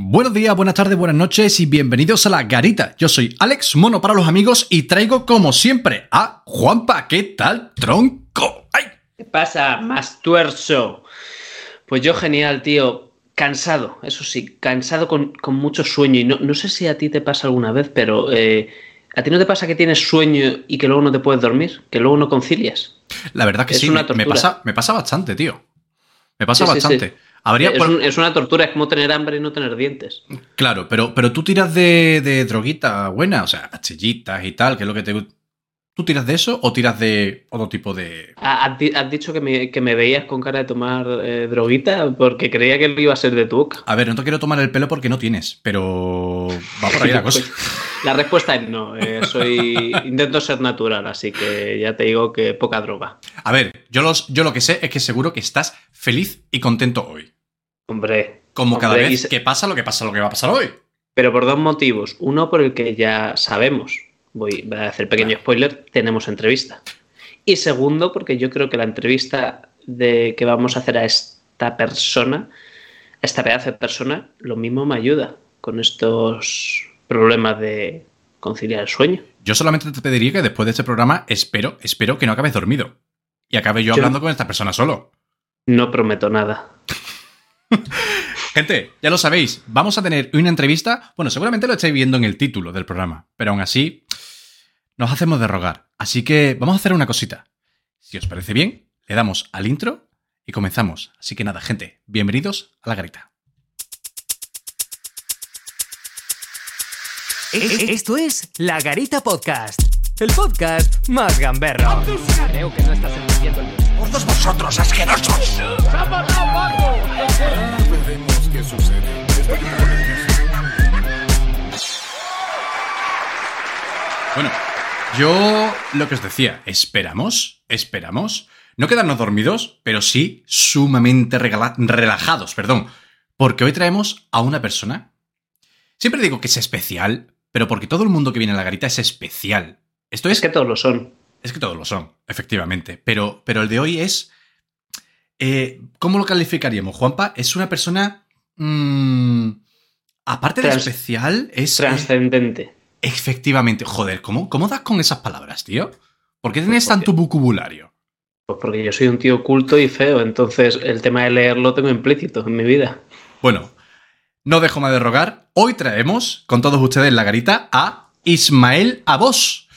Buenos días, buenas tardes, buenas noches y bienvenidos a La Garita. Yo soy Alex, mono para los amigos y traigo como siempre a Juanpa. ¿Qué tal, tronco? ¡Ay! ¿Qué pasa, Mastuerzo? Pues yo genial, tío. Cansado, eso sí, cansado con, con mucho sueño. Y no, no, sé si a ti te pasa alguna vez, pero eh, ¿a ti no te pasa que tienes sueño y que luego no te puedes dormir? ¿Que luego no concilias? La verdad que sí, me, me, pasa, me pasa bastante, tío. Me pasa sí, bastante. Sí, sí. Habría, es, un, es, una tortura, es como tener hambre y no tener dientes. Claro, pero, pero tú tiras de, de droguita buena, o sea, pachillitas y tal, que es lo que te. ¿Tú tiras de eso o tiras de otro tipo de.? ¿Has, has dicho que me, que me, veías con cara de tomar eh, droguita? Porque creía que iba a ser de tu. A ver, no te quiero tomar el pelo porque no tienes, pero. Va por ahí la cosa. La respuesta es no. Eh, soy. Intento ser natural, así que ya te digo que poca droga. A ver, yo, los, yo lo que sé es que seguro que estás feliz y contento hoy. Hombre. Como hombre, cada vez que pasa lo que pasa lo que va a pasar hoy. Pero por dos motivos. Uno, por el que ya sabemos. Voy a hacer pequeño spoiler. Tenemos entrevista. Y segundo, porque yo creo que la entrevista de que vamos a hacer a esta persona, a esta pedazo de persona, lo mismo me ayuda con estos problemas de conciliar el sueño. Yo solamente te pediría que después de este programa, espero, espero que no acabes dormido. Y acabe yo, yo hablando con esta persona solo. No prometo nada. Gente, ya lo sabéis, vamos a tener una entrevista. Bueno, seguramente lo estáis viendo en el título del programa, pero aún así nos hacemos de rogar. Así que vamos a hacer una cosita. Si os parece bien, le damos al intro y comenzamos. Así que nada, gente, bienvenidos a la garita. Esto es La Garita Podcast, el podcast más gamberro. Creo que no estás entendiendo el ¡Por todos vosotros, asquerosos! Ah, veremos qué sucede. Bueno, yo lo que os decía, esperamos, esperamos, no quedarnos dormidos, pero sí sumamente relajados, perdón, porque hoy traemos a una persona. Siempre digo que es especial, pero porque todo el mundo que viene a la garita es especial. Esto es, es que todos lo son. Es que todos lo son, efectivamente. Pero, pero el de hoy es. Eh, ¿Cómo lo calificaríamos, Juanpa? Es una persona. Mmm, aparte Trans de especial, es. Transcendente. Eh, efectivamente. Joder, ¿cómo, ¿cómo das con esas palabras, tío? ¿Por qué tienes pues tanto vocabulario? Pues porque yo soy un tío culto y feo, entonces el tema de leer lo tengo implícito en mi vida. Bueno, no dejo más de rogar. Hoy traemos con todos ustedes la garita a Ismael Abos.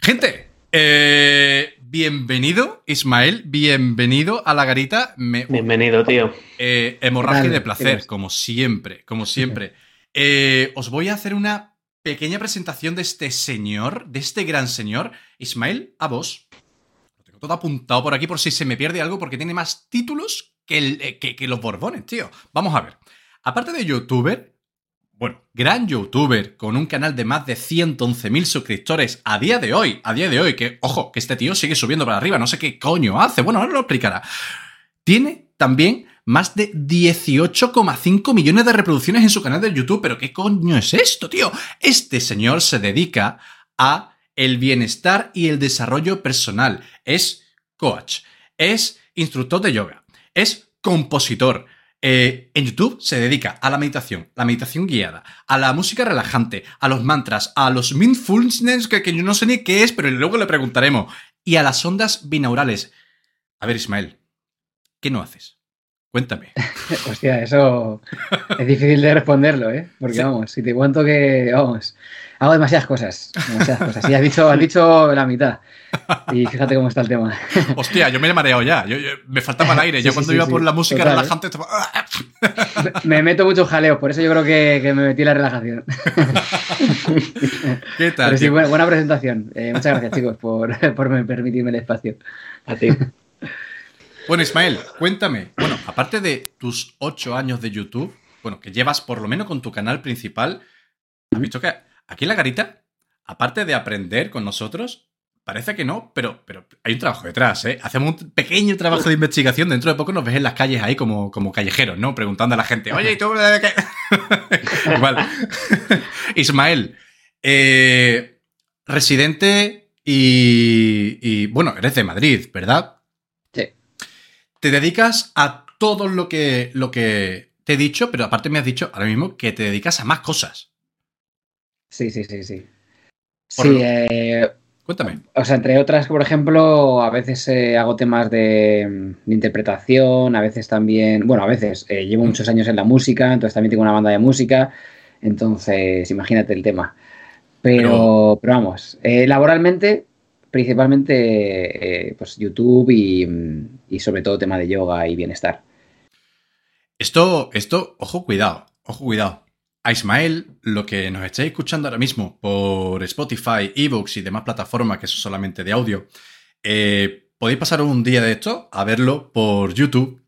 Gente, eh, bienvenido, Ismael, bienvenido a la garita. Me, bienvenido, tío. Eh, hemorragia Dale, de placer, como siempre, como siempre. Eh, os voy a hacer una pequeña presentación de este señor, de este gran señor, Ismael Abos. Lo tengo todo apuntado por aquí por si se me pierde algo, porque tiene más títulos que, el, que, que los Borbones, tío. Vamos a ver. Aparte de youtuber, bueno, gran youtuber con un canal de más de 111.000 suscriptores a día de hoy, a día de hoy, que, ojo, que este tío sigue subiendo para arriba, no sé qué coño hace, bueno, ahora lo explicará. Tiene también más de 18,5 millones de reproducciones en su canal de YouTube, pero ¿qué coño es esto, tío? Este señor se dedica a el bienestar y el desarrollo personal. Es coach, es instructor de yoga, es compositor, eh, en YouTube se dedica a la meditación, la meditación guiada, a la música relajante, a los mantras, a los mindfulness, que, que yo no sé ni qué es, pero luego le preguntaremos, y a las ondas binaurales. A ver, Ismael, ¿qué no haces? Cuéntame. Hostia, eso es difícil de responderlo, ¿eh? Porque sí. vamos, si te cuento que, vamos, hago demasiadas cosas, demasiadas cosas. Y has dicho, has dicho la mitad. Y fíjate cómo está el tema. Hostia, yo me he mareado ya. Yo, yo, me faltaba el aire. Sí, yo cuando sí, iba por la música Total, relajante estaba... me, me, meto muchos jaleos, por eso yo creo que, que me metí la relajación. ¿Qué tal? Pero sí, buena, buena presentación. Eh, muchas gracias, chicos, por, por permitirme el espacio. A ti. Bueno, Ismael, cuéntame. Bueno, aparte de tus ocho años de YouTube, bueno, que llevas por lo menos con tu canal principal, ¿has visto que aquí en la garita, aparte de aprender con nosotros, parece que no, pero, pero hay un trabajo detrás, ¿eh? Hacemos un pequeño trabajo de investigación. Dentro de poco nos ves en las calles ahí como, como callejeros, ¿no? Preguntando a la gente, oye, ¿y tú? Igual. Ismael, eh, residente y, y, bueno, eres de Madrid, ¿verdad? Sí. Te dedicas a todo lo que, lo que te he dicho, pero aparte me has dicho ahora mismo que te dedicas a más cosas. Sí, sí, sí, sí. Por Sí, lo- eh, Cuéntame. o sea, entre otras, por ejemplo, a veces eh, hago temas de, de interpretación, a veces también, bueno, a veces eh, llevo muchos años en la música, entonces también tengo una banda de música, entonces imagínate el tema. Pero, pero vamos, eh, laboralmente, principalmente, pues YouTube y, y sobre todo tema de yoga y bienestar. Esto, esto, ojo, cuidado, ojo, cuidado. A Ismael, lo que nos estáis escuchando ahora mismo por Spotify, Evox y demás plataformas que son solamente de audio, eh, podéis pasar un día de esto a verlo por YouTube.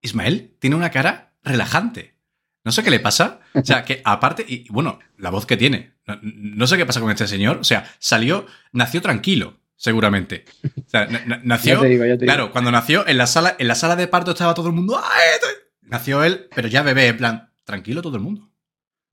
Ismael tiene una cara relajante. No sé qué le pasa. O sea, que aparte, y bueno, la voz que tiene. No, no sé qué pasa con este señor. O sea, salió, nació tranquilo, seguramente. O sea, na- na- nació. Te digo, te digo. Claro, cuando nació en la sala, en la sala de parto estaba todo el mundo. Nació él, pero ya bebé, en plan, tranquilo todo el mundo.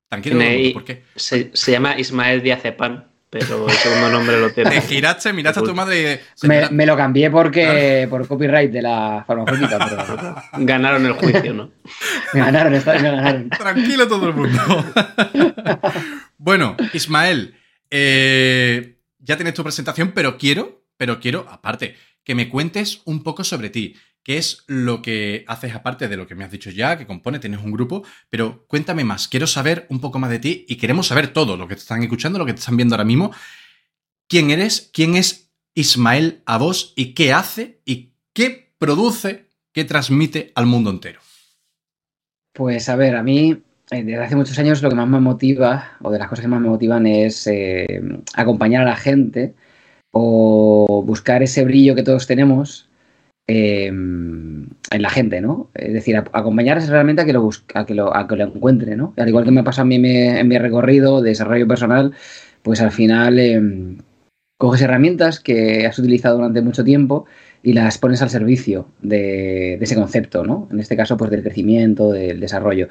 Tranquilo todo el mundo. ¿Por qué? Se, se llama Ismael Diazepam, pero el segundo nombre lo tiene. Te giraste, miraste a tu madre y. Me, "Señora, me lo cambié porque por copyright de la farmacéutica, pero Ganaron el juicio, ¿no? me ganaron, esta vez me ganaron. Tranquilo todo el mundo. bueno, Ismael, eh, ya tienes tu presentación, pero quiero, pero quiero, aparte, que me cuentes un poco sobre ti. ¿Qué es lo que haces aparte de lo que me has dicho ya, que compone, tienes un grupo? Pero cuéntame más, quiero saber un poco más de ti y queremos saber todo, lo que te están escuchando, lo que te están viendo ahora mismo. ¿Quién eres? ¿Quién es Ismael a vos? ¿Y qué hace? ¿Y qué produce? ¿Qué transmite al mundo entero? Pues a ver, a mí eh, desde hace muchos años lo que más me motiva, o de las cosas que más me motivan, es eh, acompañar a la gente o buscar ese brillo que todos tenemos eh, en la gente, ¿no? Es decir, a- acompañarles realmente a que lo, bus- a que lo, a que lo encuentre, ¿no? Al igual que me pasa a mí en mi, recorrido de desarrollo personal, pues al final eh, coges herramientas que has utilizado durante mucho tiempo y las pones al servicio de, de ese concepto, ¿no? En este caso, pues del crecimiento, del desarrollo.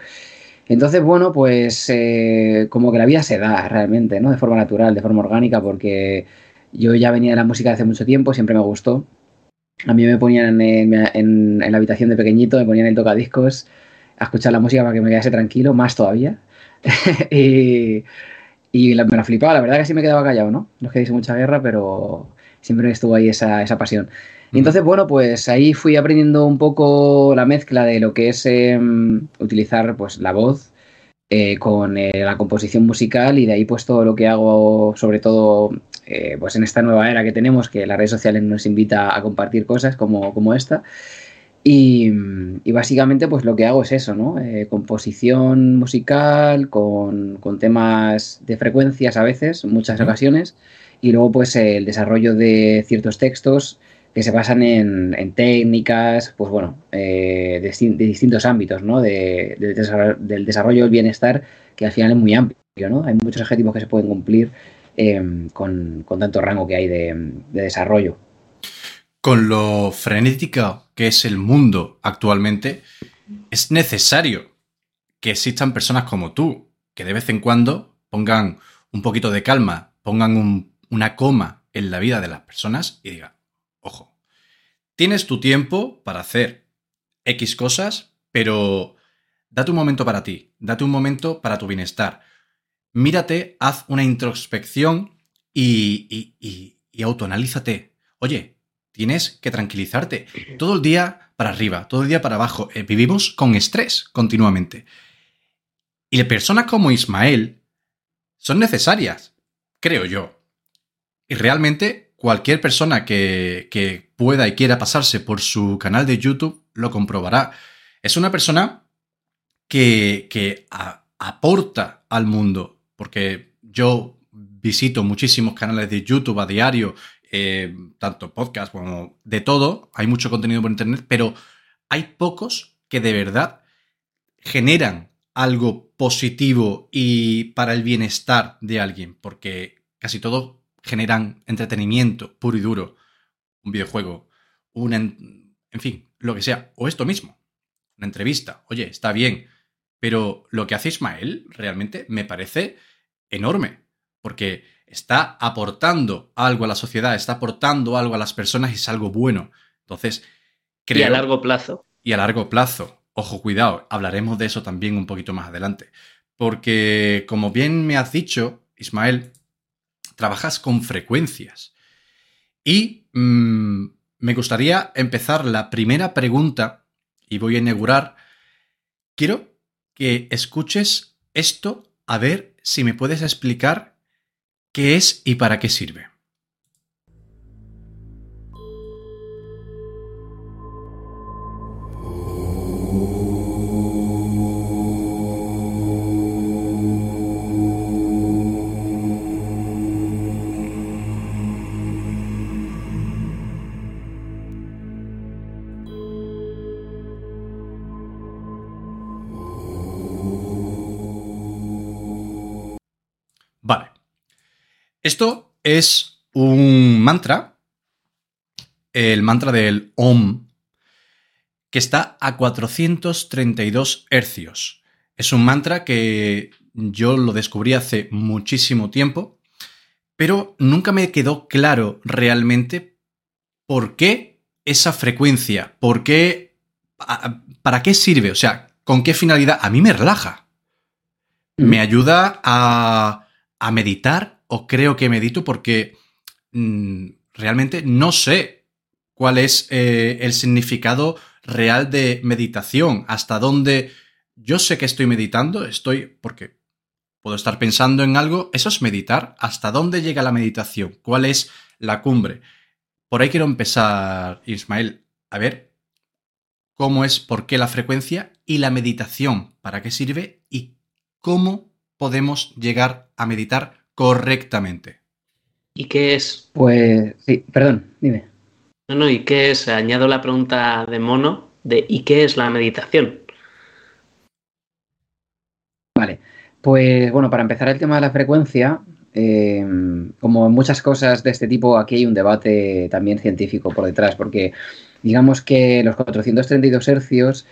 Entonces, bueno, pues eh, como que la vida se da realmente, ¿no? De forma natural, de forma orgánica, porque yo ya venía de la música hace mucho tiempo, siempre me gustó. A mí me ponían en, en- en la habitación de pequeñito, me ponían el tocadiscos a escuchar la música para que me quedase tranquilo, más todavía. y y la- me la flipaba, la verdad que sí me quedaba callado, ¿no? No es que dice mucha guerra, pero siempre estuvo ahí esa, esa pasión. Y entonces, bueno, pues ahí fui aprendiendo un poco la mezcla de lo que es em, utilizar pues la voz eh, con eh, la composición musical y de ahí pues todo lo que hago, sobre todo eh, pues en esta nueva era que tenemos, que las redes sociales nos invita a compartir cosas como, como esta. Y, y básicamente pues lo que hago es eso, ¿no? Eh, composición musical con, con temas de frecuencias a veces, en muchas ocasiones, y luego pues el desarrollo de ciertos textos que se basan en, en técnicas, pues bueno, eh, de, distin- de distintos ámbitos, ¿no? De- desarrollo, del desarrollo del bienestar, que al final es muy amplio, ¿no? Hay muchos objetivos que se pueden cumplir con, con tanto rango que hay de, de desarrollo. Con lo frenético que es el mundo actualmente, es necesario que existan personas como tú, que de vez en cuando pongan un poquito de calma, pongan un- una coma en la vida de las personas y digan, ojo, tienes tu tiempo para hacer X cosas, pero date un momento para ti, date un momento para tu bienestar. Mírate, haz una introspección y, autoanalízate. Oye, tienes que tranquilizarte. Todo el día para arriba, todo el día para abajo. Eh, vivimos con estrés continuamente. Y personas como Ismael son necesarias, creo yo. Y realmente cualquier persona que, pueda y quiera pasarse por su canal de YouTube lo comprobará. Es una persona que, aporta al mundo, porque yo visito muchísimos canales de YouTube a diario, eh, tanto podcast como de todo, hay mucho contenido por internet, pero hay pocos que de verdad generan algo positivo y para el bienestar de alguien, porque casi todos generan entretenimiento puro y duro, un videojuego, un, en, en fin, lo que sea, o esto mismo, una entrevista, oye, está bien, pero lo que hace Ismael realmente me parece enorme, porque está aportando algo a la sociedad, está aportando algo a las personas y es algo bueno. Entonces, creo... Y a largo plazo. Y a largo plazo, ojo, cuidado, hablaremos de eso también un poquito más adelante. Porque, como bien me has dicho, Ismael, trabajas con frecuencias. Y mm, me gustaría empezar la primera pregunta, y voy a inaugurar. Quiero que escuches esto a ver si me puedes explicar qué es y para qué sirve. Es un mantra, el mantra del OM, que está a 432 hercios. Es un mantra que yo lo descubrí hace muchísimo tiempo, pero nunca me quedó claro realmente por qué esa frecuencia, por qué, para qué sirve, o sea, con qué finalidad. A mí me relaja. Me mm. ayuda a a meditar o creo que medito porque mm, realmente no sé cuál es eh, el significado real de meditación, hasta dónde yo sé que estoy meditando, estoy porque puedo estar pensando en algo, eso es meditar, hasta dónde llega la meditación, cuál es la cumbre. Por ahí quiero empezar, Ismael, a ver cómo es, por qué la frecuencia y la meditación, para qué sirve y cómo podemos llegar a meditar correctamente. ¿Y qué es? Pues sí, perdón, dime. No, no, ¿y qué es? Añado la pregunta de mono de ¿y qué es la meditación? Vale, pues bueno, para empezar el tema de la frecuencia, eh, como en muchas cosas de este tipo, aquí hay un debate también científico por detrás, porque digamos que los 432 hercios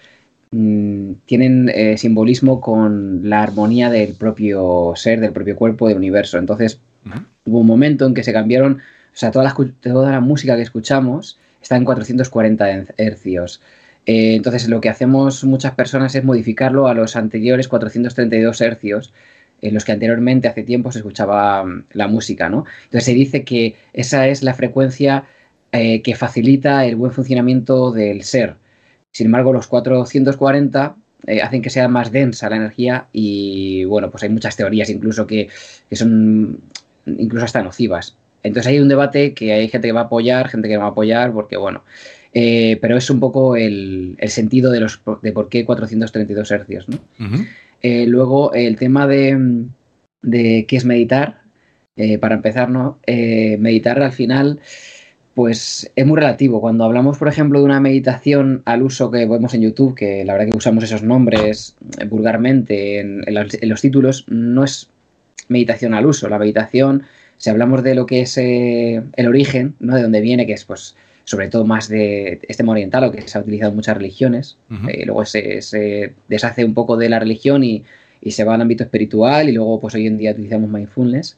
Mm, tienen eh, simbolismo con la armonía del propio ser, del propio cuerpo, del universo. Entonces, hubo un momento en que se cambiaron, o sea, toda la, toda la música que escuchamos está en 440 hercios. Eh, entonces, lo que hacemos muchas personas es modificarlo a los anteriores 432 hercios, en los que anteriormente, hace tiempo, se escuchaba mm, la música, ¿no? Entonces, se dice que esa es la frecuencia eh, que facilita el buen funcionamiento del ser. Sin embargo, los 440 eh, hacen que sea más densa la energía y, bueno, pues hay muchas teorías incluso que, son incluso hasta nocivas. Entonces hay un debate que hay gente que va a apoyar, gente que no va a apoyar, porque, bueno, eh, pero es un poco el, sentido de, los, de por qué 432 hercios, ¿no? Eh, luego, el tema de, de qué es meditar, para empezar, ¿no? meditar al final pues es muy relativo. Cuando hablamos, por ejemplo, de una meditación al uso que vemos en YouTube, que la verdad que usamos esos nombres eh, vulgarmente en, los, títulos, no es meditación al uso. La meditación, si hablamos de lo que es eh, el origen, ¿no? de dónde viene, que es pues sobre todo más de este oriental o que se ha utilizado en muchas religiones, eh, luego se, deshace un poco de la religión y, y, se va al ámbito espiritual y luego pues hoy en día utilizamos mindfulness,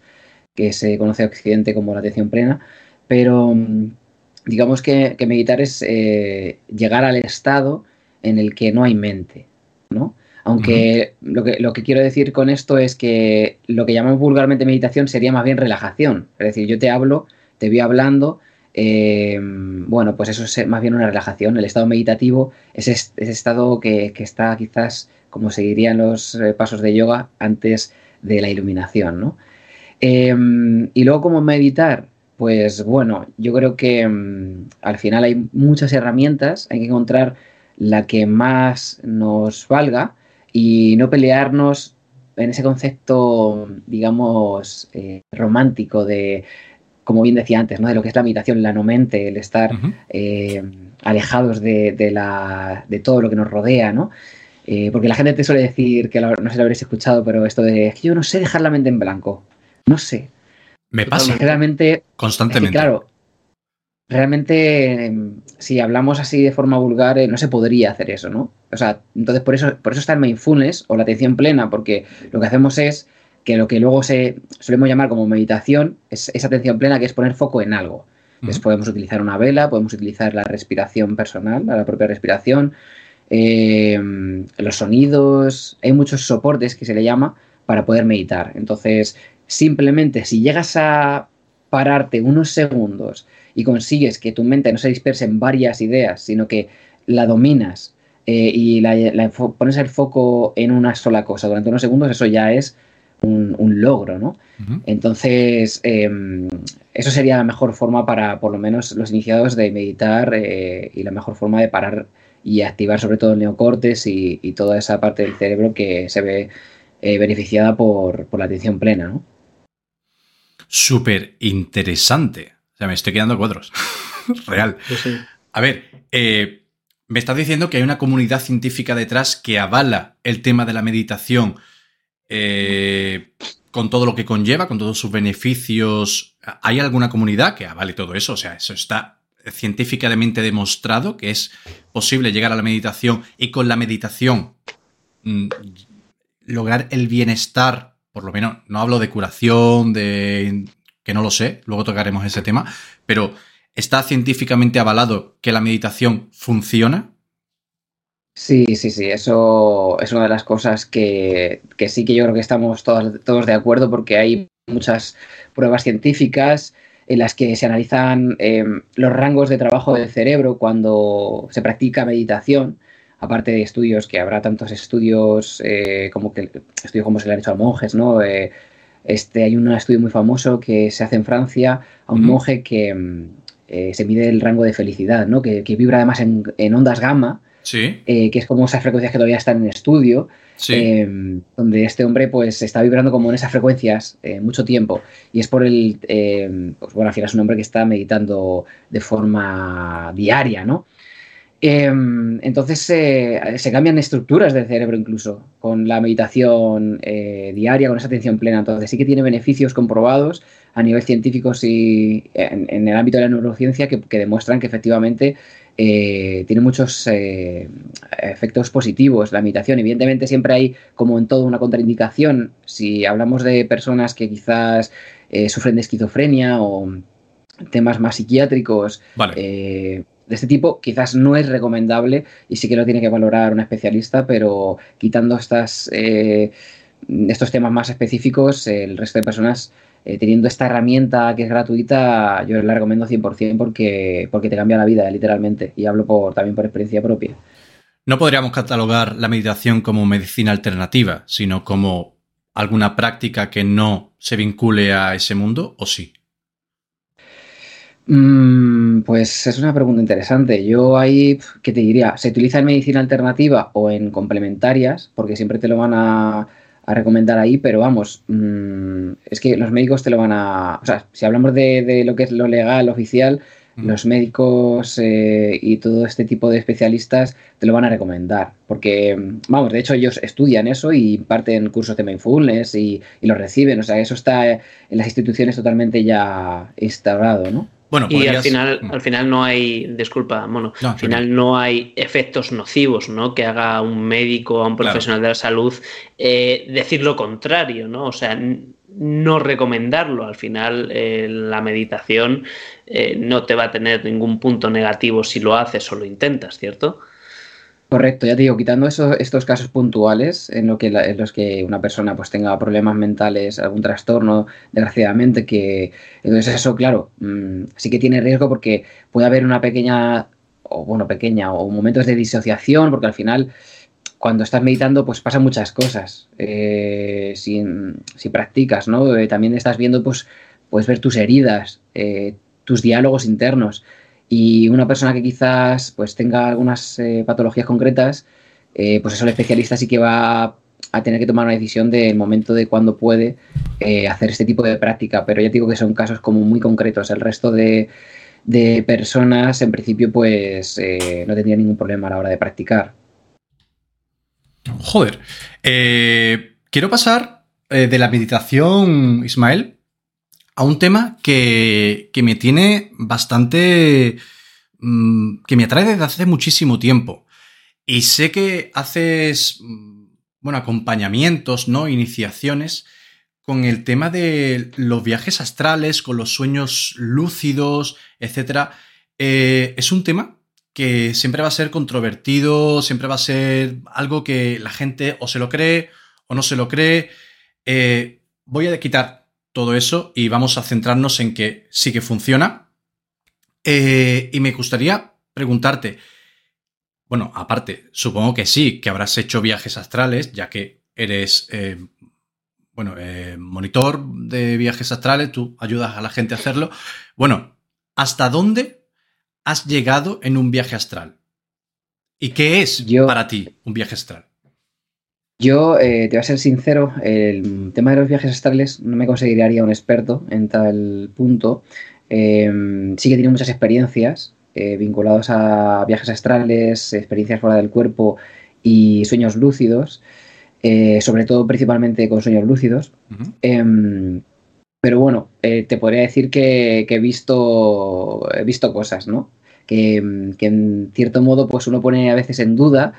que se conoce en Occidente como la atención plena. Pero mm, digamos que, meditar es eh, llegar al estado en el que no hay mente, ¿no? Aunque lo, que, lo que quiero decir con esto es que lo que llamamos vulgarmente meditación sería más bien relajación. Es decir, yo te hablo, te voy hablando, eh, bueno, pues eso es más bien una relajación. El estado meditativo es ese estado que, está quizás, como se dirían los eh, pasos de yoga, antes de la iluminación, ¿no? y luego, como meditar? Pues bueno, yo creo que mm, al final hay muchas herramientas, hay que encontrar la que más nos valga y no pelearnos en ese concepto, digamos, eh, romántico de, como bien decía antes, ¿no? de lo que es la meditación, la no mente, el estar eh, alejados de, la, de todo lo que nos rodea, ¿no? Eh, porque la gente te suele decir, que no sé si lo habréis escuchado, pero esto de, que yo no sé dejar la mente en blanco. No sé, me pasa. Realmente. Constantemente. claro. Realmente, em, si hablamos así de forma vulgar, eh, no se podría hacer eso, ¿no? O sea, entonces por eso, por eso está el mindfulness o la atención plena, porque lo que hacemos es que lo que luego se solemos llamar como meditación es esa atención plena que es poner foco en algo. Entonces podemos utilizar una vela, podemos utilizar la respiración personal, la propia respiración, eh, los sonidos, hay muchos soportes que se le llama para poder meditar. Entonces, simplemente si llegas a pararte unos segundos y consigues que tu mente no se disperse en varias ideas, sino que la dominas eh, y la, pones el foco en una sola cosa durante unos segundos, eso ya es un, logro, ¿no? Entonces, em, eso sería la mejor forma para, por lo menos, los iniciados de meditar eh, y la mejor forma de parar y activar sobre todo el neocortes y, toda esa parte del cerebro que se ve eh, beneficiada por, la atención plena, ¿no? Súper interesante. O sea, me estoy quedando cuadros. Real. A ver, eh, me estás diciendo que hay una comunidad científica detrás que avala el tema de la meditación eh, con todo lo que conlleva, con todos sus beneficios. ¿Hay alguna comunidad que avale todo eso? O sea, eso está científicamente demostrado que es posible llegar a la meditación y con la meditación mm, lograr el bienestar, por lo menos, no hablo de curación, de que no lo sé, luego tocaremos ese tema, pero ¿está científicamente avalado que la meditación funciona? Sí, sí, sí, eso es una de las cosas que, sí que yo creo que estamos todos, todos de acuerdo porque hay muchas pruebas científicas en las que se analizan eh, los rangos de trabajo del cerebro cuando se practica meditación, aparte de estudios que habrá tantos estudios eh, como que estudios como se le han hecho a monjes, ¿no? Eh, este, hay un estudio muy famoso que se hace en Francia a un monje que se mide el rango de felicidad, ¿no? Que, vibra además en, en ondas gamma eh, que es como esas frecuencias que todavía están en estudio, em, donde este hombre pues está vibrando como en esas frecuencias eh, mucho tiempo y es por el, em, pues bueno, al final es un hombre que está meditando de forma diaria, ¿no? Em, entonces se cambian estructuras del cerebro incluso con la meditación eh, diaria, con esa atención plena. Entonces sí que tiene beneficios comprobados a nivel científico y en, el ámbito de la neurociencia que, que demuestran que efectivamente eh, tiene muchos eh, efectos positivos la meditación. Evidentemente siempre hay, como en todo, una contraindicación. Si hablamos de personas que quizás eh, sufren de esquizofrenia o temas más psiquiátricos de este tipo, quizás no es recomendable y sí que lo tiene que valorar un especialista, pero quitando estas, estos temas más específicos, el resto de personas eh, teniendo esta herramienta que es gratuita, yo la recomiendo 100% porque, porque te cambia la vida, literalmente. Y hablo por, también por experiencia propia. No podríamos catalogar la meditación como medicina alternativa, sino como alguna práctica que no se vincule a ese mundo, ¿o sí? Mm, pues es una pregunta interesante. Yo ahí, ¿qué te diría? ¿Se utiliza en medicina alternativa o en complementarias? Porque siempre te lo van a a recomendar ahí, pero vamos, mm, es que los médicos te lo van a... O sea, si hablamos de, lo que es lo legal, oficial, los médicos eh, y todo este tipo de especialistas te lo van a recomendar, porque, vamos, de hecho ellos estudian eso y imparten cursos de mindfulness y, y lo reciben, o sea, eso está en las instituciones totalmente ya instaurado, ¿no? Bueno, y al final, mm. al final no hay, disculpa, mono, al final no hay efectos nocivos, ¿no? Que haga un médico o un profesional de la salud eh, decir lo contrario, ¿no? O sea, no recomendarlo. Al final, eh, la meditación eh, no te va a tener ningún punto negativo si lo haces o lo intentas, ¿cierto? Correcto, ya te digo, quitando estos casos puntuales en, lo que, en los que una persona pues tenga problemas mentales, algún trastorno, desgraciadamente, que entonces eso, claro, mm, sí que tiene riesgo porque puede haber una pequeña, o bueno, pequeña, o momentos de disociación, porque al final cuando estás meditando pues pasan muchas cosas. Eh, si, practicas, ¿no? Eh, también estás viendo pues, puedes ver tus heridas, eh, tus diálogos internos. Y una persona que quizás pues tenga algunas eh, patologías concretas, eh, pues eso el especialista sí que va a tener que tomar una decisión del momento de cuándo puede eh, hacer este tipo de práctica. Pero ya digo que son casos como muy concretos. El resto de, personas, en principio, pues no tendrían ningún problema a la hora de practicar. Joder. quiero pasar de la meditación, Ismael, a un tema que, me tiene bastante... Mm, que me atrae desde hace muchísimo tiempo. Y sé que haces, mm, bueno, acompañamientos, ¿no? Iniciaciones con el tema de los viajes astrales, con los sueños lúcidos, etc. Eh, es un tema que siempre va a ser controvertido, siempre va a ser algo que la gente o se lo cree o no se lo cree. Eh, voy a quitar todo eso y vamos a centrarnos en que sí que funciona. Eh, y me gustaría preguntarte, bueno, aparte, supongo que sí, que habrás hecho viajes astrales, ya que eres, eh, bueno, monitor de viajes astrales, tú ayudas a la gente a hacerlo. Bueno, ¿hasta dónde has llegado en un viaje astral? ¿Y qué es para ti un viaje astral? Yo, eh, te voy a ser sincero, el tema de los viajes astrales no me consideraría un experto en tal punto. Em, sí que tiene muchas experiencias eh, vinculadas a viajes astrales, experiencias fuera del cuerpo y sueños lúcidos, eh, sobre todo principalmente con sueños lúcidos. Em, pero bueno, te podría decir que, he, visto, he visto cosas, ¿no? Que, que, en cierto modo pues uno pone a veces en duda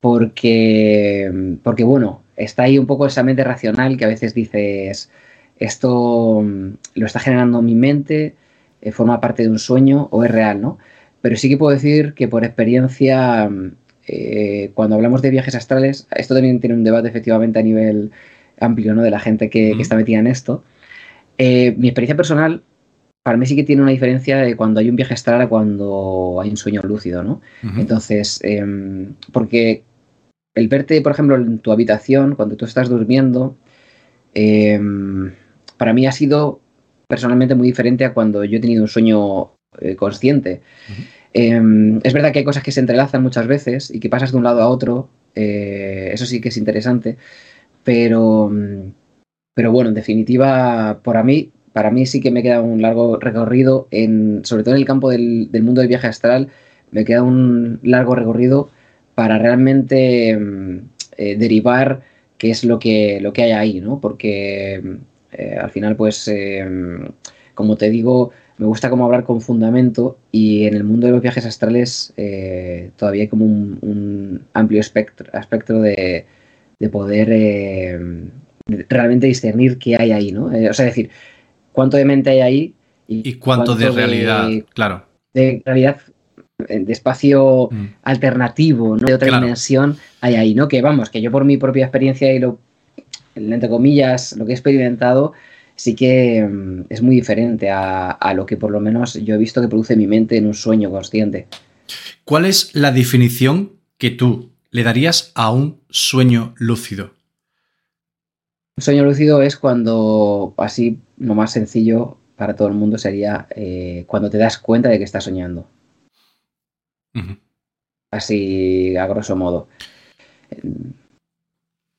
porque, porque, bueno, está ahí un poco esa mente racional que a veces dices, esto mm, lo está generando mi mente, eh, forma parte de un sueño o es real, ¿no? Pero sí que puedo decir que por experiencia, mm, eh, cuando hablamos de viajes astrales, esto también tiene un debate efectivamente a nivel amplio, ¿no? De la gente que, está metida en esto. Eh, mi experiencia personal, para mí sí que tiene una diferencia de cuando hay un viaje astral a cuando hay un sueño lúcido, ¿no? Entonces, em, porque el verte, por ejemplo, en tu habitación, cuando tú estás durmiendo, em, para mí ha sido personalmente muy diferente a cuando yo he tenido un sueño eh, consciente. Em, es verdad que hay cosas que se entrelazan muchas veces y que pasas de un lado a otro, eh, eso sí que es interesante, pero, pero bueno, en definitiva, para mí, para mí sí que me queda un largo recorrido, en, sobre todo en el campo del, del mundo del viaje astral, me queda un largo recorrido para realmente mm, eh, derivar qué es lo que, lo que hay ahí, ¿no? Porque eh, al final, pues, eh, como te digo, me gusta como hablar con fundamento y en el mundo de los viajes astrales todavía hay como un, amplio espectro, de, poder realmente discernir qué hay ahí, ¿no? o sea, decir, cuánto de mente hay ahí y, cuánto, de realidad, claro. De realidad de espacio mm. alternativo, ¿no? De otra dimensión hay ahí, ¿no? Que vamos, que yo por mi propia experiencia y lo, entre comillas, lo que he experimentado, sí que mm, es muy diferente a, lo que por lo menos yo he visto que produce mi mente en un sueño consciente. ¿Cuál es la definición que tú le darías a un sueño lúcido? Un sueño lúcido es cuando, así, lo más sencillo para todo el mundo sería eh, cuando te das cuenta de que estás soñando. Así, a grosso modo.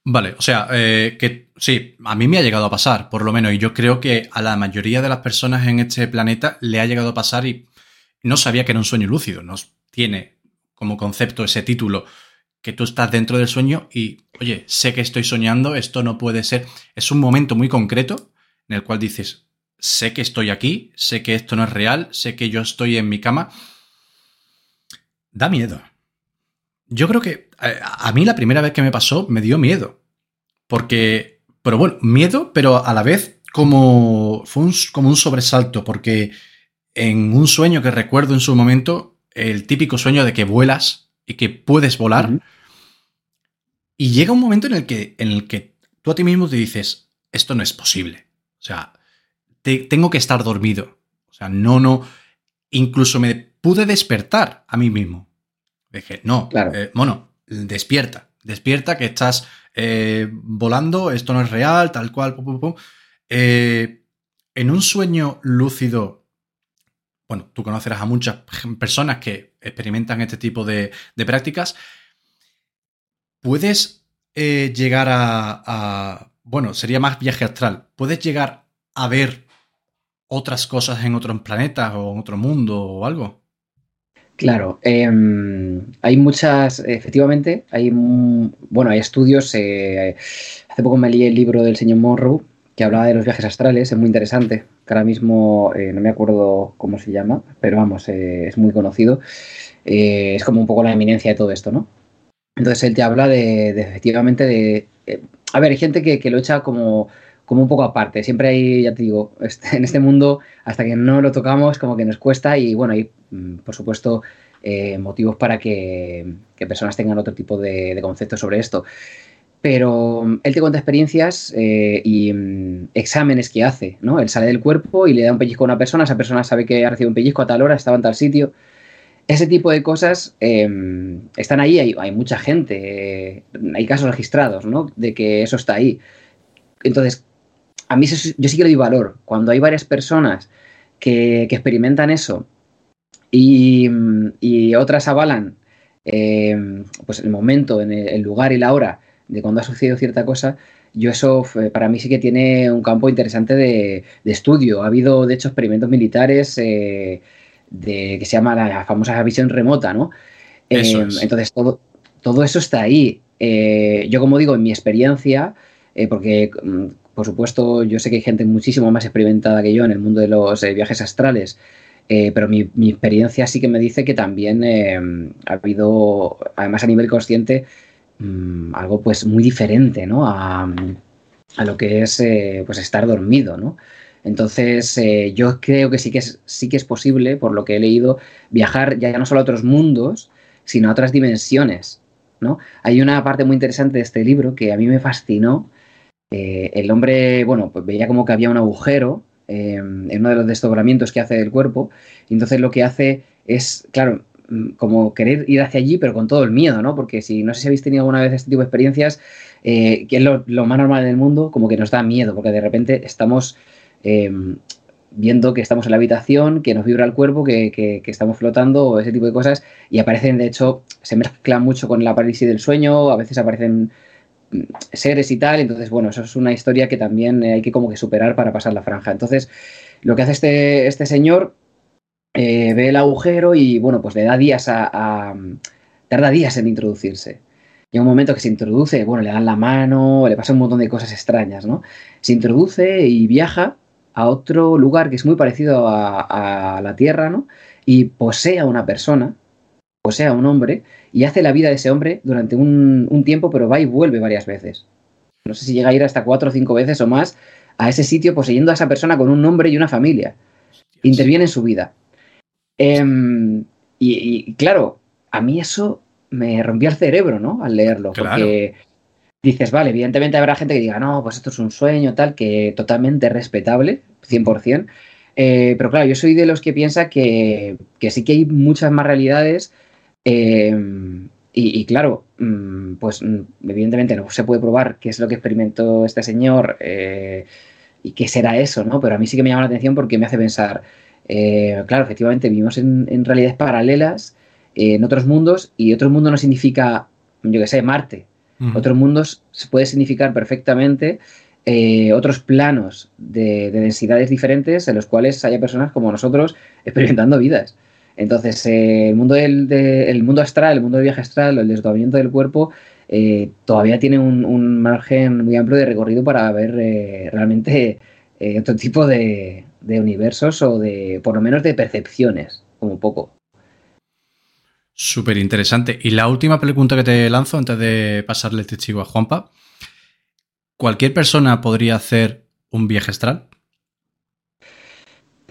Vale, o sea, eh, que sí, a mí me ha llegado a pasar, por lo menos, y yo creo que a la mayoría de las personas en este planeta le ha llegado a pasar y no sabía que era un sueño lúcido, no tiene como concepto ese título que tú estás dentro del sueño y, oye, sé que estoy soñando, esto no puede ser, es un momento muy concreto en el cual dices, sé que estoy aquí, sé que esto no es real, sé que yo estoy en mi cama Da miedo. Yo creo que a, mí la primera vez que me pasó me dio miedo. Porque, pero bueno, miedo, pero a la vez como fue un, como un sobresalto, porque en un sueño que recuerdo en su momento, el típico sueño de que vuelas y que puedes volar, y llega un momento en el, que, en el que tú a ti mismo te dices, esto no es posible. O sea, tengo que estar dormido. O sea, no, no, incluso me pude despertar a mí mismo. Dije, no, claro. Eh, bueno, despierta, despierta que estás eh, volando, esto no es real, tal cual, eh, en un sueño lúcido, bueno, tú conocerás a muchas personas que experimentan este tipo de, prácticas, puedes llegar a, bueno, sería más viaje astral, puedes llegar a ver otras cosas en otros planetas o en otro mundo o algo. Claro, em, hay muchas, efectivamente, hay, bueno, hay estudios, eh, hace poco me leí el libro del señor Monroe que hablaba de los viajes astrales, es muy interesante, que ahora mismo eh, no me acuerdo cómo se llama, pero vamos, eh, es muy conocido, es como un poco la eminencia de todo esto, ¿no? Entonces él te habla de, efectivamente, de, a ver, hay gente que lo echa como como un poco aparte. Siempre hay, ya te digo, este, en este mundo, hasta que no lo tocamos, como que nos cuesta y bueno, hay, mm, por supuesto, eh, motivos para que, personas tengan otro tipo de, conceptos sobre esto. Pero mm, él te cuenta experiencias eh, y mm, exámenes que hace, ¿no? Él sale del cuerpo y le da un pellizco a una persona, esa persona sabe que ha recibido un pellizco a tal hora, estaba en tal sitio. Ese tipo de cosas em, están ahí, hay, mucha gente, eh, hay casos registrados, ¿no? De que eso está ahí. Entonces, a mí yo sí que le doy valor. Cuando hay varias personas que, experimentan eso y, otras avalan em, pues el momento, en el, lugar y la hora de cuando ha sucedido cierta cosa, yo eso para mí sí que tiene un campo interesante de, estudio. Ha habido, de hecho, experimentos militares eh, de, que se llama la famosa visión remota, ¿no? Entonces, todo, todo eso está ahí. Eh, yo, como digo, en mi experiencia, eh, porque, mm, por supuesto, yo sé que hay gente muchísimo más experimentada que yo en el mundo de los eh, viajes astrales, pero mi, experiencia sí que me dice que también em, ha habido, además a nivel consciente, mm, algo pues muy diferente, ¿no? A, lo que es pues estar dormido, ¿no? Entonces, eh, yo creo que sí que, es, sí que es posible, por lo que he leído, viajar ya no solo a otros mundos, sino a otras dimensiones. ¿no? Hay una parte muy interesante de este libro que a mí me fascinó. Eh, el hombre, bueno, pues veía como que había un agujero eh, en uno de los desdoblamientos que hace del cuerpo, y entonces lo que hace es, claro, mm, como querer ir hacia allí, pero con todo el miedo, ¿no? Porque si no sé si habéis tenido alguna vez este tipo de experiencias, que es lo, más normal del mundo, como que nos da miedo, porque de repente estamos viendo que estamos en la habitación, que nos vibra el cuerpo, que, estamos flotando o ese tipo de cosas y aparecen, de hecho, se mezclan mucho con la parálisis del sueño, a veces aparecen seres y tal, entonces, bueno, eso es una historia que también hay que como que superar para pasar la franja. Entonces, lo que hace este, este señor, eh, ve el agujero y, bueno, pues le da días a, tarda días en introducirse. Llega un momento que se introduce, bueno, le dan la mano, le pasa un montón de cosas extrañas, ¿no? Se introduce y viaja a otro lugar que es muy parecido a, la Tierra, ¿no? Y posee a una persona, posee a un hombre, y hace la vida de ese hombre durante un, tiempo, pero va y vuelve varias veces. No sé si llega a ir hasta cuatro o cinco veces o más a ese sitio poseyendo a esa persona con un nombre y una familia. Interviene en su vida. Em, y, claro, a mí eso me rompió el cerebro, ¿no? Al leerlo. Porque dices, vale, evidentemente habrá gente que diga, no, pues esto es un sueño, tal, que totalmente respetable, 100%. Eh, pero claro, yo soy de los que piensa que, sí que hay muchas más realidades eh, y, claro, mm, pues mm, evidentemente no se puede probar qué es lo que experimentó este señor eh, y qué será eso, ¿no? Pero a mí sí que me llama la atención porque me hace pensar, claro, efectivamente vivimos en, en realidades paralelas, en otros mundos y otro mundo no significa, yo qué sé, Marte, otros mundos puede significar perfectamente eh, otros planos de, densidades diferentes en los cuales haya personas como nosotros experimentando vidas. Entonces, eh, el, mundo del, mundo astral, el mundo del viaje astral, el desdoblamiento del cuerpo, eh, todavía tiene un, margen muy amplio de recorrido para ver realmente otro tipo de, de universos o de, por lo menos, de percepciones, como poco. Súper interesante. Y la última pregunta que te lanzo antes de pasarle el testigo a Juanpa. ¿Cualquier persona podría hacer un viaje astral?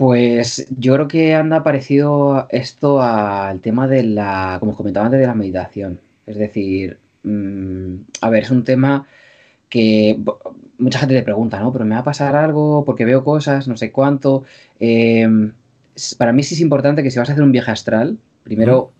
Pues yo creo que anda parecido esto al tema de la, como comentaba antes, de la meditación. Es decir, mm, a ver, es un tema que mucha gente te pregunta, ¿no? Pero me va a pasar algo porque veo cosas, no sé cuánto. Em, para mí sí es importante que si vas a hacer un viaje astral, primero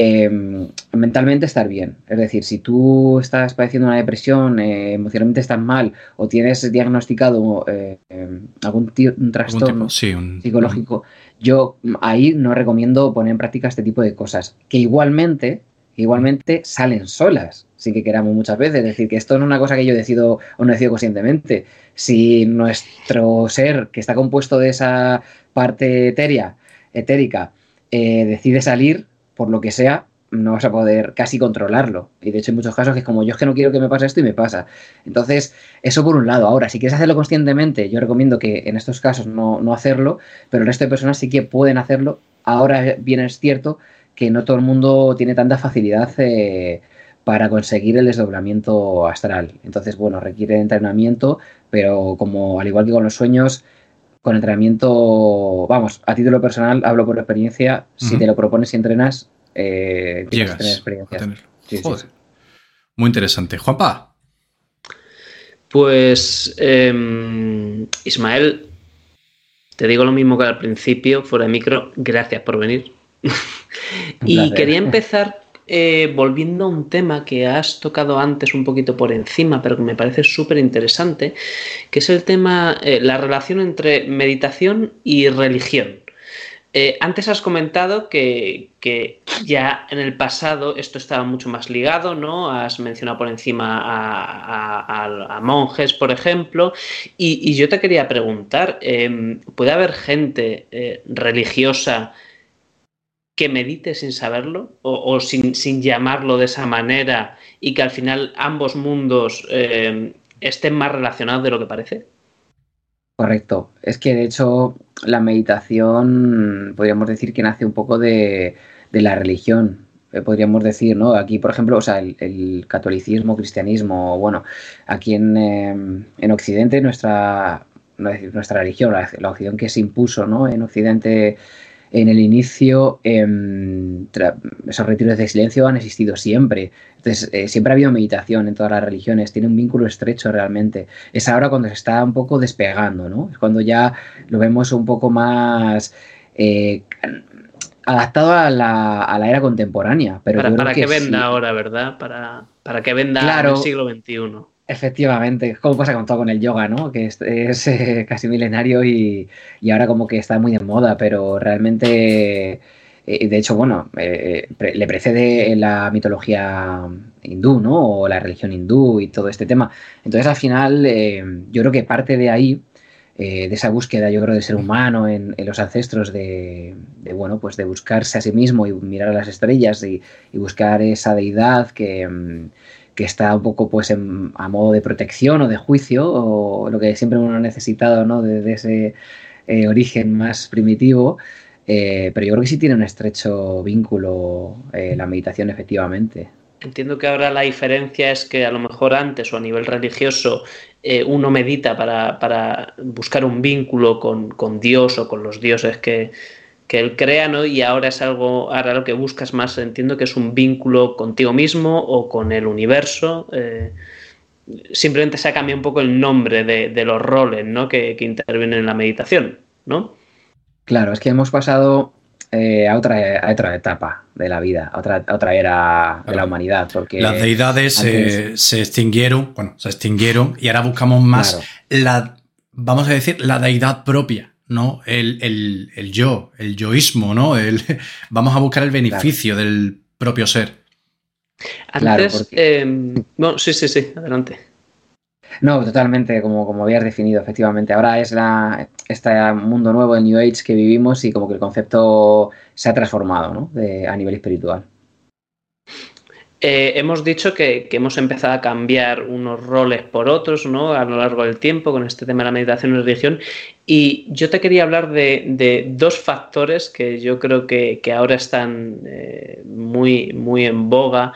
Em, mentalmente estar bien. Es decir, si tú estás padeciendo una depresión, eh, emocionalmente estás mal o tienes diagnosticado eh, em, algún un trastorno psicológico, yo ahí no recomiendo poner en práctica este tipo de cosas, que igualmente, igualmente salen solas, sí que queramos muchas veces. Es decir, que esto no es una cosa que yo decido o no decido conscientemente. Si nuestro ser, que está compuesto de esa parte etérea, etérica, eh, decide salir, por lo que sea, no vas a poder casi controlarlo. Y de hecho, en muchos casos es como yo es que no quiero que me pase esto y me pasa. Entonces, eso por un lado. Ahora, si quieres hacerlo conscientemente, yo recomiendo que en estos casos no, hacerlo, pero el resto de personas sí que pueden hacerlo. Ahora bien es cierto que no todo el mundo tiene tanta facilidad eh, para conseguir el desdoblamiento astral. Entonces, bueno, requiere entrenamiento, pero como al igual que con los sueños, con entrenamiento, vamos, a título personal, hablo por experiencia, si te lo propones y entrenas, eh, Llegas tener a experiencias. tenerlo. Sí, sí, Joder. sí. Muy interesante. Juanpa, Pues, eh, Ismael, te digo lo mismo que al principio, fuera de micro, gracias por venir. y quería empezar eh, volviendo a un tema que has tocado antes un poquito por encima, pero que me parece súper interesante, que es el tema, eh, la relación entre meditación y religión. Eh, antes has comentado que, que ya en el pasado esto estaba mucho más ligado, ¿no? Has mencionado por encima a, monjes, por ejemplo, y, yo te quería preguntar, eh, ¿puede haber gente religiosa que medite sin saberlo o, sin, sin llamarlo de esa manera y que al final ambos mundos eh, estén más relacionados de lo que parece? Correcto. Es que de hecho la meditación podríamos decir que nace un poco de, de la religión. eh, Podríamos decir, ¿no? Aquí, por ejemplo, o sea, el, el catolicismo, cristianismo, bueno, aquí en, eh, en Occidente nuestra, nuestra religión, la, la opción que se impuso, ¿no? En Occidente en el inicio, em, esos retiros de silencio han existido siempre. Entonces, eh, siempre ha habido meditación en todas las religiones, tiene un vínculo estrecho realmente. Es ahora cuando se está un poco despegando, ¿no? Es cuando ya lo vemos un poco más eh, adaptado a la, a la era contemporánea. Pero para para que, venda sí. ahora, ¿verdad? Para, para que venda Claro. en el siglo XXI. Efectivamente, como pasa con todo con el yoga, ¿no? Que es, es, eh, casi milenario y, y ahora como que está muy de moda, pero realmente, eh, de hecho, bueno, eh, le precede la mitología hindú, ¿no? O la religión hindú y todo este tema. Entonces, al final, eh, yo creo que parte de ahí, de esa búsqueda, yo creo, del ser humano en, en los ancestros de, de, bueno, pues de buscarse a sí mismo y mirar a las estrellas y, y buscar esa deidad que... que está un poco pues en- a modo de protección o de juicio, o lo que siempre uno ha necesitado, ¿no? Desde ese eh, origen más primitivo. Eh, pero yo creo que sí tiene un estrecho vínculo eh, la meditación, efectivamente. Entiendo que ahora la diferencia es que a lo mejor antes o a nivel religioso uno medita para, para buscar un vínculo con, con Dios o con los dioses que, que él crea, ¿no? Y ahora es algo, ahora lo que buscas más, entiendo que es un vínculo contigo mismo o con el universo. eh, simplemente se ha cambiado un poco el nombre de, de los roles, ¿no? Que, que intervienen en la meditación, ¿no? Claro, es que hemos pasado eh, a, otra, a otra etapa de la vida, a otra, a otra era de la humanidad. Porque las deidades antes- eh, se extinguieron, bueno, se extinguieron y ahora buscamos más Claro. la, vamos a decir, la deidad propia, ¿no? El, el- el yo, el yoísmo, ¿no? El, vamos a buscar el beneficio del propio ser. Claro, Antes, porque- eh, bueno, sí, sí, sí, adelante. No, totalmente, como, como habías definido, efectivamente. Ahora es la, este mundo nuevo, el New Age que vivimos y como que el concepto se ha transformado ¿no? De- a nivel espiritual. Eh, hemos dicho que, hemos empezado a cambiar unos roles por otros, ¿no? A lo largo del tiempo con este tema de la meditación y religión. Y yo te quería hablar de, dos factores que yo creo que, ahora están eh, muy, muy en boga,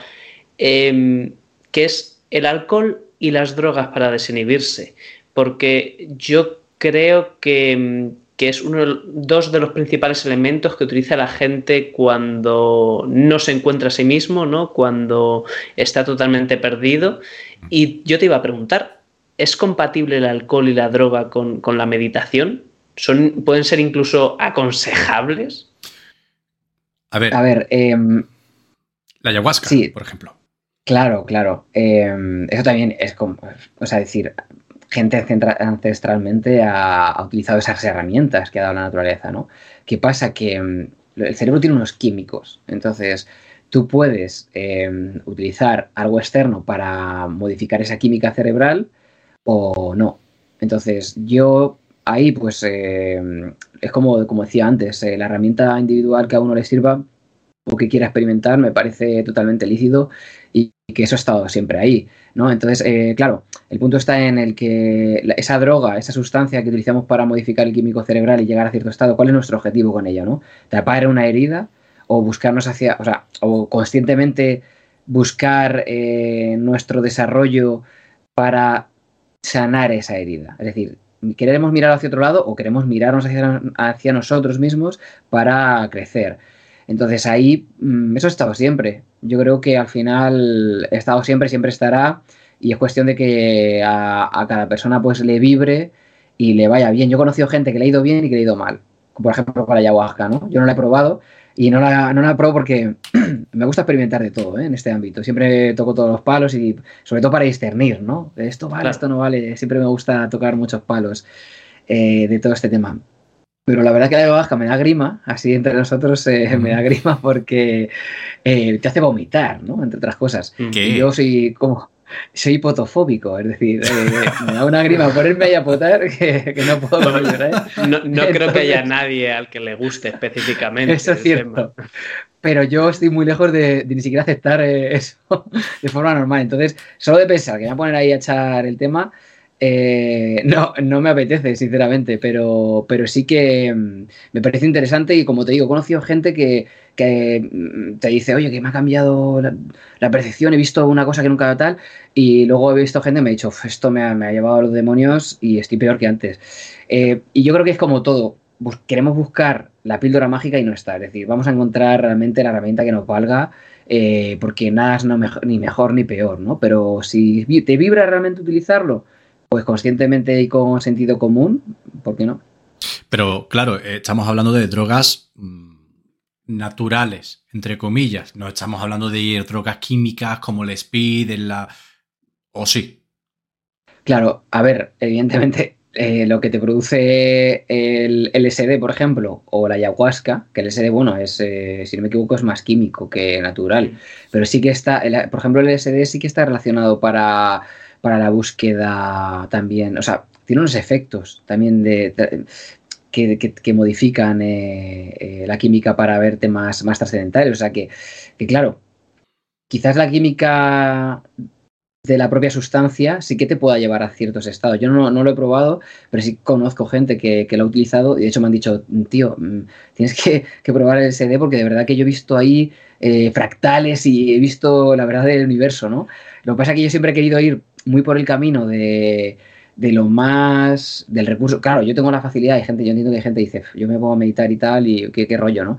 eh, que es el alcohol y las drogas para desinhibirse. Porque yo creo que, mm, que es uno, de- dos de los principales elementos que utiliza la gente cuando no se encuentra a sí mismo, ¿no? Cuando está totalmente perdido. Y yo te iba a preguntar, ¿es compatible el alcohol y la droga con, con la meditación? ¿Son, ¿Pueden ser incluso aconsejables? A ver, A ver, em, la ayahuasca, sí. por ejemplo. Claro, claro. Eh, eso también es como, o sea, decir, gente ancestralmente ha, utilizado esas herramientas que ha dado la naturaleza, ¿no? ¿Qué pasa? Que mm, el cerebro tiene unos químicos, entonces tú puedes eh, utilizar algo externo para modificar esa química cerebral o no. Entonces yo ahí pues eh, es como, como decía antes, eh, la herramienta individual que a uno le sirva o que quiera experimentar me parece totalmente lícito y que eso ha estado siempre ahí, ¿no? Entonces, eh, claro, el punto está en el que esa droga, esa sustancia que utilizamos para modificar el químico cerebral y llegar a cierto estado, ¿cuál es nuestro objetivo con ello, no? Tapar una herida o buscarnos hacia, o sea, o conscientemente buscar eh, nuestro desarrollo para sanar esa herida. Es decir, ¿queremos mirar hacia otro lado o queremos mirarnos hacia nosotros mismos para crecer? Entonces ahí, mm, eso ha estado siempre. Yo creo que al final he estado siempre, siempre estará y es cuestión de que a, a cada persona pues le vibre y le vaya bien. Yo he conocido gente que le ha ido bien y que le ha ido mal. Por ejemplo, con la ayahuasca, ¿no? Yo no la he probado y no la, no la pruebo porque me gusta experimentar de todo ¿eh? en este ámbito. Siempre toco todos los palos y sobre todo para discernir, ¿no? Esto vale, esto no vale. Siempre me gusta tocar muchos palos eh, de todo este tema. Pero la verdad que la ayahuasca me da grima, así entre nosotros eh, me da grima porque eh, te hace vomitar, ¿no? Entre otras cosas. ¿Qué? Y yo soy como, soy hipotofóbico, es decir, eh, me da una grima ponerme ahí a potar que, que no puedo volver, ¿eh? No, no creo que haya nadie al que le guste específicamente. Eso es cierto. tema. Pero yo estoy muy lejos de, de ni siquiera aceptar eso de forma normal. Entonces, solo de pensar que me voy a poner ahí a echar el tema, eh, no, no me apetece, sinceramente, pero, pero sí que mm, me parece interesante y como te digo, he conocido gente que, que, mm, te dice, oye, que me ha cambiado la, percepción, he visto una cosa que nunca tal, y luego he visto gente que me ha dicho, "Uf, esto me ha, me ha llevado a los demonios y estoy peor que antes. Eh, y yo creo que es como todo, queremos buscar la píldora mágica y no está, es decir, vamos a encontrar realmente la herramienta que nos valga. eh, porque nada es no ni mejor ni peor, ¿no? Pero si te vibra realmente utilizarlo, pues conscientemente y con sentido común, ¿por qué no? Pero claro, eh, estamos hablando de drogas mm, naturales, entre comillas. No estamos hablando de drogas químicas como el speed, el la... O sí. Claro, a ver, evidentemente eh, lo que te produce el LSD, por ejemplo, o la ayahuasca, que el LSD, bueno, es, eh, si no me equivoco, es más químico que natural, pero sí que está, el- por ejemplo, el LSD sí que está relacionado para, para la búsqueda también, o sea, tiene unos efectos también de... que, modifican eh, eh, la química para ver temas más trascendentales. O sea que, que, claro, quizás la química de la propia sustancia sí que te pueda llevar a ciertos estados. Yo no, no lo he probado, pero sí conozco gente que, lo ha utilizado y de hecho me han dicho, tío, mm, tienes que, probar el SD porque de verdad que yo he visto ahí eh, fractales y he visto la verdad del universo, ¿no? Lo que pasa es que yo siempre he querido ir muy por el camino de, de lo más del recurso. Claro, yo tengo la facilidad, hay gente, yo entiendo que hay gente que dice, yo me pongo a meditar y tal, y qué, qué rollo, ¿no?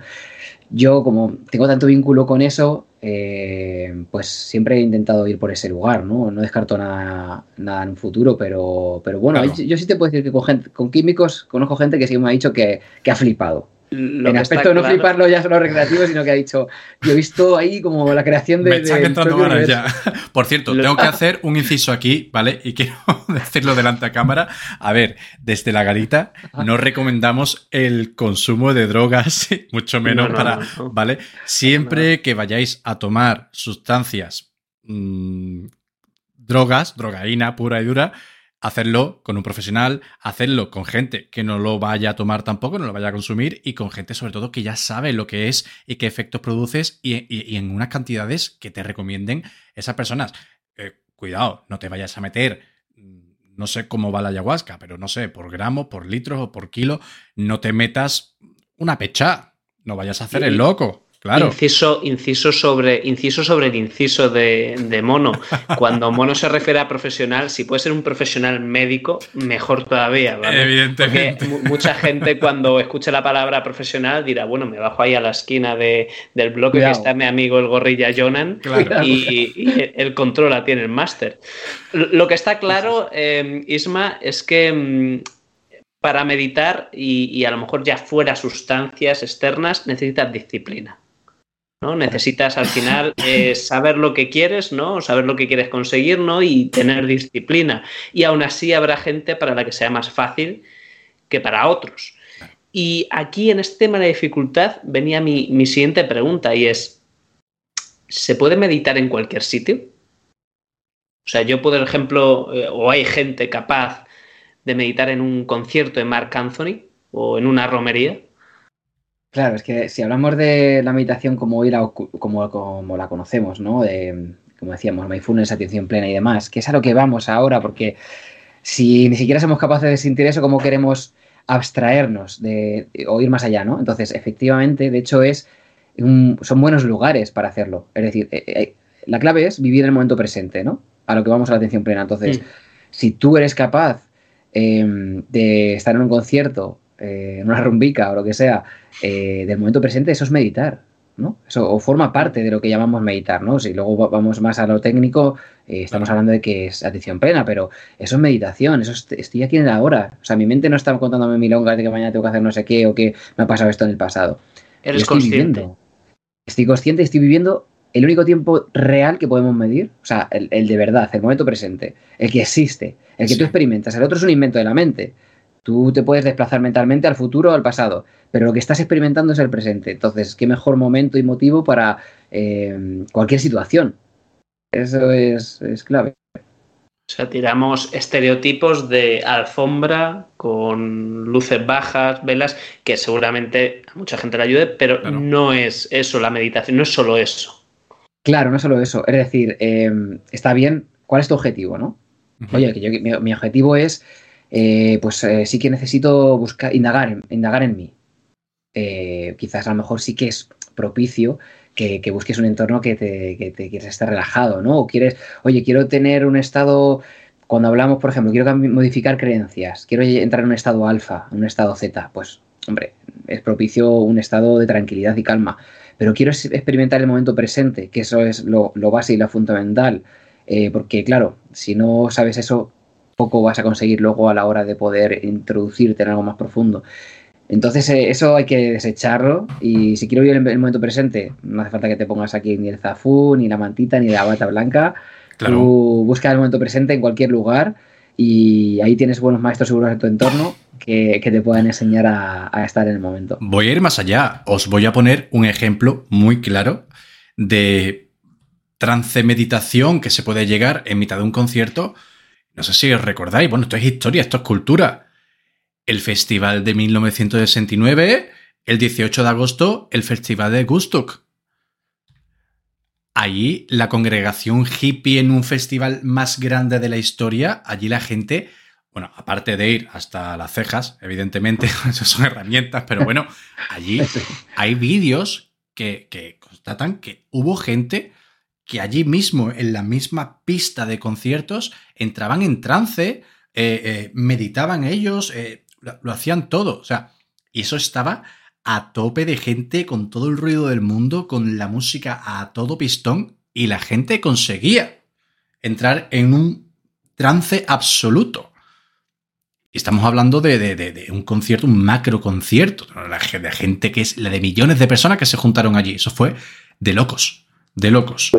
Yo, como tengo tanto vínculo con eso, eh, pues siempre he intentado ir por ese lugar, ¿no? No descarto nada, nada en un futuro, pero, pero bueno, Claro. yo, yo sí te puedo decir que con, gente- con químicos conozco gente que sí me ha dicho que, que ha flipado. Lo en aspecto de no claro- fliparlo ya solo recreativo, sino que ha dicho, yo he visto ahí como la creación de... Me están del entrando propio ganas universo. ya. Por cierto, Lo- tengo que hacer un inciso aquí, ¿vale? Y quiero decirlo delante a cámara. A ver, desde la garita no recomendamos el consumo de drogas, mucho menos No, no, para, no, no. ¿vale? Siempre que vayáis a tomar sustancias, mm, drogas, drogaína pura y dura, hacerlo con un profesional, hacerlo con gente que no lo vaya a tomar tampoco, no lo vaya a consumir y con gente sobre todo que ya sabe lo que es y qué efectos produces y, y- y en unas cantidades que te recomienden esas personas. Eh, cuidado, no te vayas a meter, mm, no sé cómo va la ayahuasca, pero no sé, por gramo, por litro o por kilo, no te metas una pecha, no vayas a hacer el loco. Claro. Inciso, inciso, sobre, inciso sobre el inciso de, de mono. Cuando mono se refiere a profesional, si puede ser un profesional médico, mejor todavía. ¿vale? Evidentemente. Porque mu- mucha gente cuando escuche la palabra profesional dirá, bueno, me bajo ahí a la esquina de- del bloque Cuidado. que está mi amigo el gorrilla Jonan Claro. y, y el controla tiene el máster. Lo que está claro, eh, Isma, es que mm, para meditar y, y a lo mejor ya fuera sustancias externas necesitas disciplina. ¿No? Necesitas al final eh, saber lo que quieres, ¿no? Saber lo que quieres conseguir, ¿no? Y tener disciplina. Y aún así habrá gente para la que sea más fácil que para otros. Y aquí en este tema de dificultad venía mi, mi siguiente pregunta y es, ¿se puede meditar en cualquier sitio? O sea, yo por ejemplo, eh, o hay gente capaz de meditar en un concierto de Mark Anthony o en una romería. Claro, es que si hablamos de la meditación como, ir a ocu- como, como la conocemos, ¿no? De, como decíamos, mindfulness, atención plena y demás, que es a lo que vamos ahora, porque si ni siquiera somos capaces de sentir eso, ¿cómo queremos abstraernos de, o ir más allá, ¿no? Entonces, efectivamente, de hecho, es un- son buenos lugares para hacerlo. Es decir, eh, eh, la clave es vivir el momento presente, ¿no? A lo que vamos a la atención plena. Entonces, Mm. si tú eres capaz eh, de estar en un concierto, eh, en una rumbica o lo que sea, eh, del momento presente, eso es meditar. ¿no? Eso o forma parte de lo que llamamos meditar, ¿no? Si luego vamos más a lo técnico, eh, estamos hablando de que es atención plena, pero eso es meditación, eso es, estoy aquí en la hora. O sea, mi mente no está contándome milongas de que mañana tengo que hacer no sé qué o que me ha pasado esto en el pasado. Eres consciente. Estoy consciente y estoy viviendo el único tiempo real que podemos medir, o sea, el, de verdad, el momento presente, el que existe, el que tú experimentas. El otro es un invento de la mente. Tú te puedes desplazar mentalmente al futuro o al pasado, pero lo que estás experimentando es el presente. Entonces, ¿qué mejor momento y motivo para eh, cualquier situación? Eso es, clave. O sea, tiramos estereotipos de alfombra con luces bajas, velas, que seguramente a mucha gente le ayude, pero no es eso la meditación, no es solo eso. Claro, no es solo eso. Es decir, eh, está bien, ¿cuál es tu objetivo, no? Oye, que yo, mi, objetivo es, eh, pues eh, sí que necesito buscar, indagar, indagar en mí. Eh, quizás a lo mejor sí que es propicio que, busques un entorno que te, que te, quieres estar relajado, ¿no? O quieres, oye, quiero tener un estado, cuando hablamos, por ejemplo, quiero modificar creencias, quiero entrar en un estado alfa, en un estado Z, pues, hombre, es propicio un estado de tranquilidad y calma. Pero quiero experimentar el momento presente, que eso es lo, lo base y lo fundamental. Porque claro, si no sabes eso, poco vas a conseguir luego a la hora de poder introducirte en algo más profundo. Entonces eh, eso hay que desecharlo y si quiero vivir el, momento presente, no hace falta que te pongas aquí ni el zafú, ni la mantita, ni la bata blanca. Tú busca el momento presente en cualquier lugar y ahí tienes buenos maestros seguros en tu entorno que, te puedan enseñar a, a, estar en el momento. Voy a ir más allá. Os voy a poner un ejemplo muy claro de trance meditación que se puede llegar en mitad de un concierto. No sé si os recordáis, bueno, esto es historia, esto es cultura. El festival de 1969, el 18 de agosto, el festival de Gustuk. Allí la congregación hippie en un festival más grande de la historia, allí la gente, bueno, aparte de ir hasta las cejas, evidentemente, eso son herramientas, pero bueno, allí hay vídeos que, que constatan que hubo gente que allí mismo, en la misma pista de conciertos, entraban en trance, eh, eh, meditaban ellos, eh, lo, hacían todo. O sea, y eso estaba a tope de gente, con todo el ruido del mundo, con la música a todo pistón, y la gente conseguía entrar en un trance absoluto. Y estamos hablando de, de, un concierto, un macro concierto, de gente que es la de millones de personas que se juntaron allí. Eso fue de locos de locos.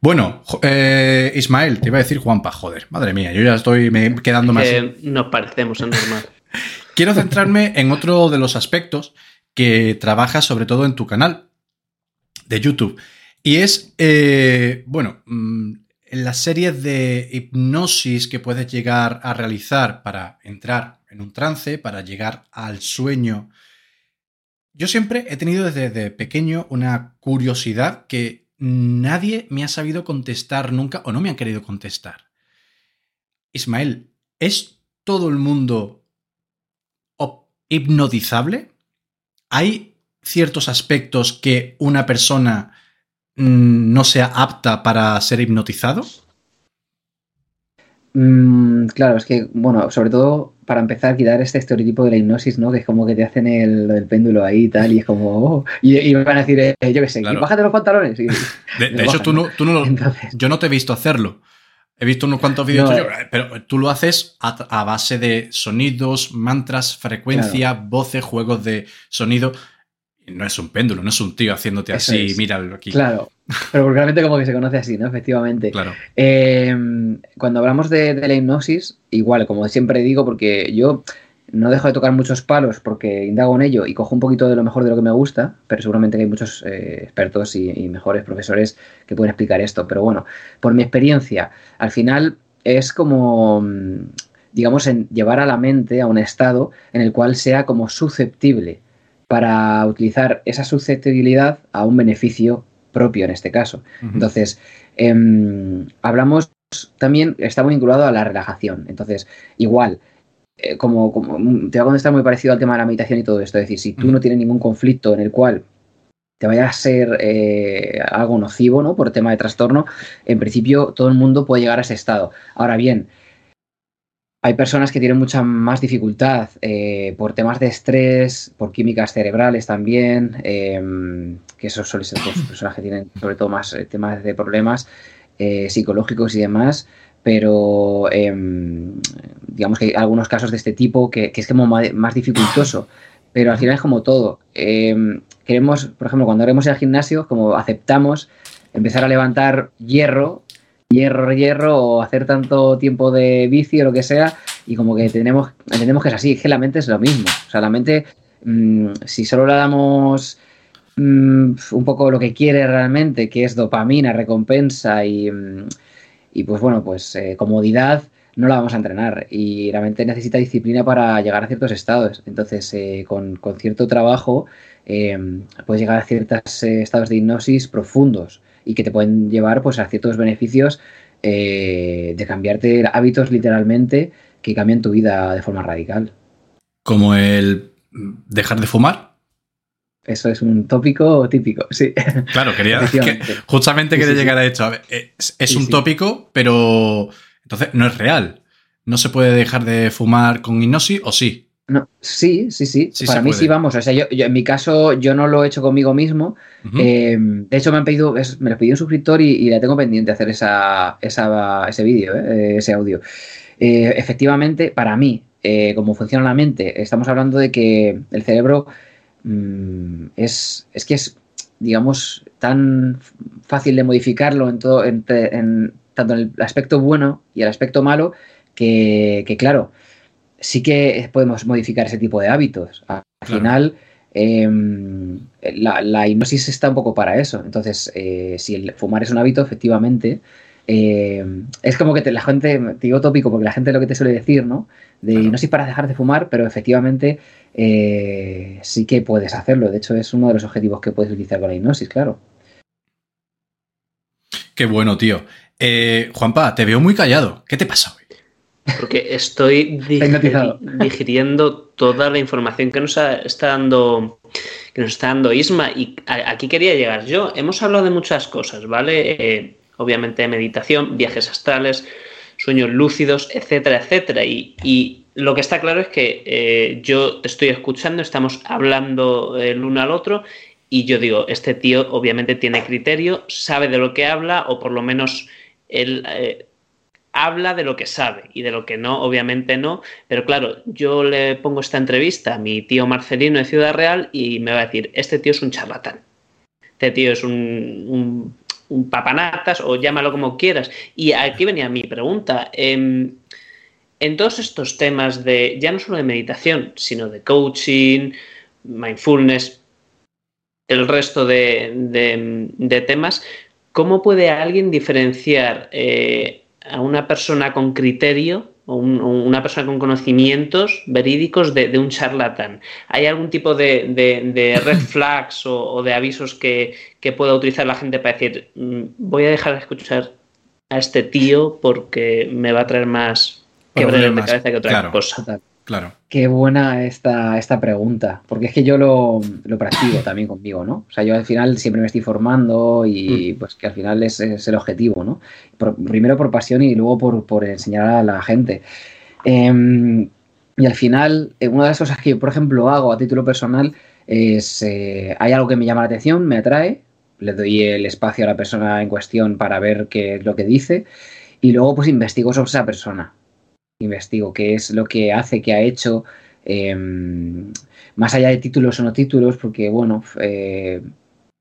Bueno, eh, Ismael, te iba a decir Juanpa, joder, madre mía, yo ya estoy quedando más. nos parecemos, es normal. Quiero centrarme en otro de los aspectos que trabajas sobre todo en tu canal de YouTube. Y es, eh, bueno, mm, en las series de hipnosis que puedes llegar a realizar para entrar en un trance, para llegar al sueño yo siempre he tenido desde pequeño una curiosidad que nadie me ha sabido contestar nunca o no me han querido contestar. Ismael, ¿es todo el mundo hipnotizable? ¿Hay ciertos aspectos que una persona mm, no sea apta para ser hipnotizado? Mm, claro, es que, bueno, sobre todo para empezar, quitar este estereotipo de la hipnosis, ¿no? Que es como que te hacen el, péndulo ahí y tal, y es como, oh", y, me van a decir, eh, yo qué sé, bájate los pantalones. de, hecho, tú no, tú no lo, yo no te he visto hacerlo. He visto unos cuantos vídeos tuyos, pero tú lo haces a, base de sonidos, mantras, frecuencia, voces, juegos de sonido no es un péndulo, no es un tío haciéndote así, míralo aquí. Claro, pero realmente como que se conoce así, ¿no? Efectivamente. Claro. Em, cuando hablamos de, la hipnosis, igual, como siempre digo, porque yo no dejo de tocar muchos palos porque indago en ello y cojo un poquito de lo mejor de lo que me gusta, pero seguramente hay muchos eh, expertos y, mejores profesores que pueden explicar esto. Pero bueno, por mi experiencia, al final es como, digamos, en llevar a la mente a un estado en el cual sea como susceptible para utilizar esa susceptibilidad a un beneficio propio en este caso. Entonces, em, hablamos también, está muy vinculado a la relajación. Entonces, igual, eh, como, como, te va a contestar muy parecido al tema de la meditación y todo esto. Es decir, si tú no tienes ningún conflicto en el cual te vaya a ser eh, algo nocivo, ¿no? Por tema de trastorno, en principio todo el mundo puede llegar a ese estado. Ahora bien, hay personas que tienen mucha más dificultad eh, por temas de estrés, por químicas cerebrales también, em, que eso suele ser pues, personas que tienen sobre todo más eh, temas de problemas eh, psicológicos y demás, pero em, digamos que hay algunos casos de este tipo que, es como más dificultoso, pero al final es como todo. Em, queremos, por ejemplo, cuando queremos ir al gimnasio, como aceptamos empezar a levantar hierro hierro, hierro o hacer tanto tiempo de bici o lo que sea y como que tenemos, entendemos que es así, que la mente es lo mismo. O sea, la mente, mm, si solo le damos mm, un poco lo que quiere realmente, que es dopamina, recompensa y, mm, y pues bueno, pues eh, comodidad, no la vamos a entrenar y la mente necesita disciplina para llegar a ciertos estados. Entonces, eh, con, con, cierto trabajo, eh, puedes llegar a ciertos estados de hipnosis profundos y que te pueden llevar pues, a ciertos beneficios eh, de cambiarte hábitos literalmente que cambian tu vida de forma radical. Como el dejar de fumar. Eso es un tópico típico, sí. Claro, quería justamente quería llegar a esto. es, un tópico, pero entonces no es real. No se puede dejar de fumar con hipnosis o sí. No, sí, sí, sí. Para mí sí, vamos. O sea, yo, en mi caso, yo no lo he hecho conmigo mismo. Em, de hecho, me han pedido, me lo pidió un suscriptor y, y, la tengo pendiente hacer esa, ese vídeo, eh, ese audio. Eh, efectivamente, para mí, eh, como funciona la mente, estamos hablando de que el cerebro mm, es, es que es, digamos, tan fácil de modificarlo en todo, en, tanto en el aspecto bueno y el aspecto malo, que, que claro sí que podemos modificar ese tipo de hábitos. Al final, em, la, hipnosis está un poco para eso. Entonces, eh, si el fumar es un hábito, efectivamente, em, es como que la gente, te digo tópico porque la gente lo que te suele decir, ¿no? De hipnosis para dejar de fumar, pero efectivamente eh, sí que puedes hacerlo. De hecho, es uno de los objetivos que puedes utilizar con la hipnosis, claro. Qué bueno, tío. Eh, Juanpa, te veo muy callado. ¿Qué te pasa? Porque estoy digiriendo toda la información que nos está dando que nos está dando Isma y aquí quería llegar yo. Hemos hablado de muchas cosas, ¿vale? Eh, obviamente meditación, viajes astrales, sueños lúcidos, etcétera, etcétera. Y, lo que está claro es que eh, yo te estoy escuchando, estamos hablando el uno al otro y yo digo, este tío obviamente tiene criterio, sabe de lo que habla o por lo menos él eh, habla de lo que sabe y de lo que no, obviamente no. Pero claro, yo le pongo esta entrevista a mi tío Marcelino de Ciudad Real y me va a decir, este tío es un charlatán. Este tío es un, un, papanatas o llámalo como quieras. Y aquí venía mi pregunta. Em, en todos estos temas de, ya no solo de meditación, sino de coaching, mindfulness, el resto de, temas, ¿cómo puede alguien diferenciar eh, a una persona con criterio o, una persona con conocimientos verídicos de, un charlatán? ¿Hay algún tipo de, red flags o, de avisos que, pueda utilizar la gente para decir, mm, voy a dejar de escuchar a este tío porque me va a traer más quebreros de cabeza que otra cosa? Claro. Qué buena esta, esta pregunta, porque es que yo lo, lo, practico también conmigo, ¿no? O sea, yo al final siempre me estoy formando y mm. pues que al final es, el objetivo, ¿no? primero por pasión y luego por, enseñar a la gente. Em, y al final, eh, una de las cosas que yo, por ejemplo, hago a título personal es, eh, hay algo que me llama la atención, me atrae, le doy el espacio a la persona en cuestión para ver qué es lo que dice y luego pues investigo sobre esa persona investigo qué es lo que hace, qué ha hecho, em, más allá de títulos o no títulos, porque bueno, eh,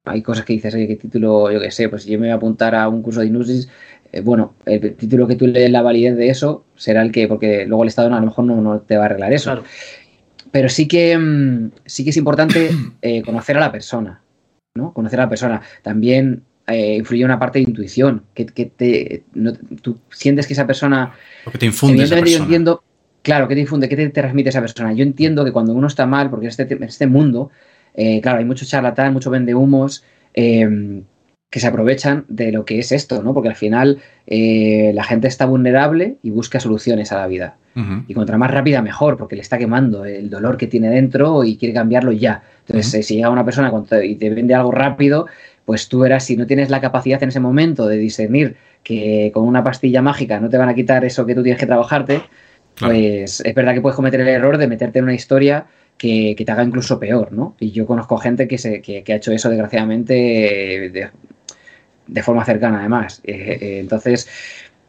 hay cosas que dices, oye, qué título, yo qué sé, pues si yo me voy a apuntar a un curso de Inusis, eh, bueno, el título que tú lees la validez de eso será el que, porque luego el Estado a lo mejor no, te va a arreglar eso. Pero sí que, em, sí que es importante eh, conocer a la persona, ¿no? Conocer a la persona. También eh, influye una parte de intuición, que, te, tú sientes que esa persona... Lo que te infunde esa persona. yo entiendo, claro, ¿qué te infunde? ¿Qué te, transmite esa persona? Yo entiendo que cuando uno está mal, porque en este, este mundo, eh, claro, hay mucho charlatán, mucho vende humos, em, que se aprovechan de lo que es esto, ¿no? Porque al final eh, la gente está vulnerable y busca soluciones a la vida. Y contra más rápida, mejor, porque le está quemando el dolor que tiene dentro y quiere cambiarlo ya. Entonces, si llega una persona y te vende algo rápido, pues tú verás, si no tienes la capacidad en ese momento de discernir que con una pastilla mágica no te van a quitar eso que tú tienes que trabajarte, pues es verdad que puedes cometer el error de meterte en una historia que, te haga incluso peor, ¿no? Y yo conozco gente que, se, que, ha hecho eso, desgraciadamente, de, forma cercana, además. Eh, eh, entonces,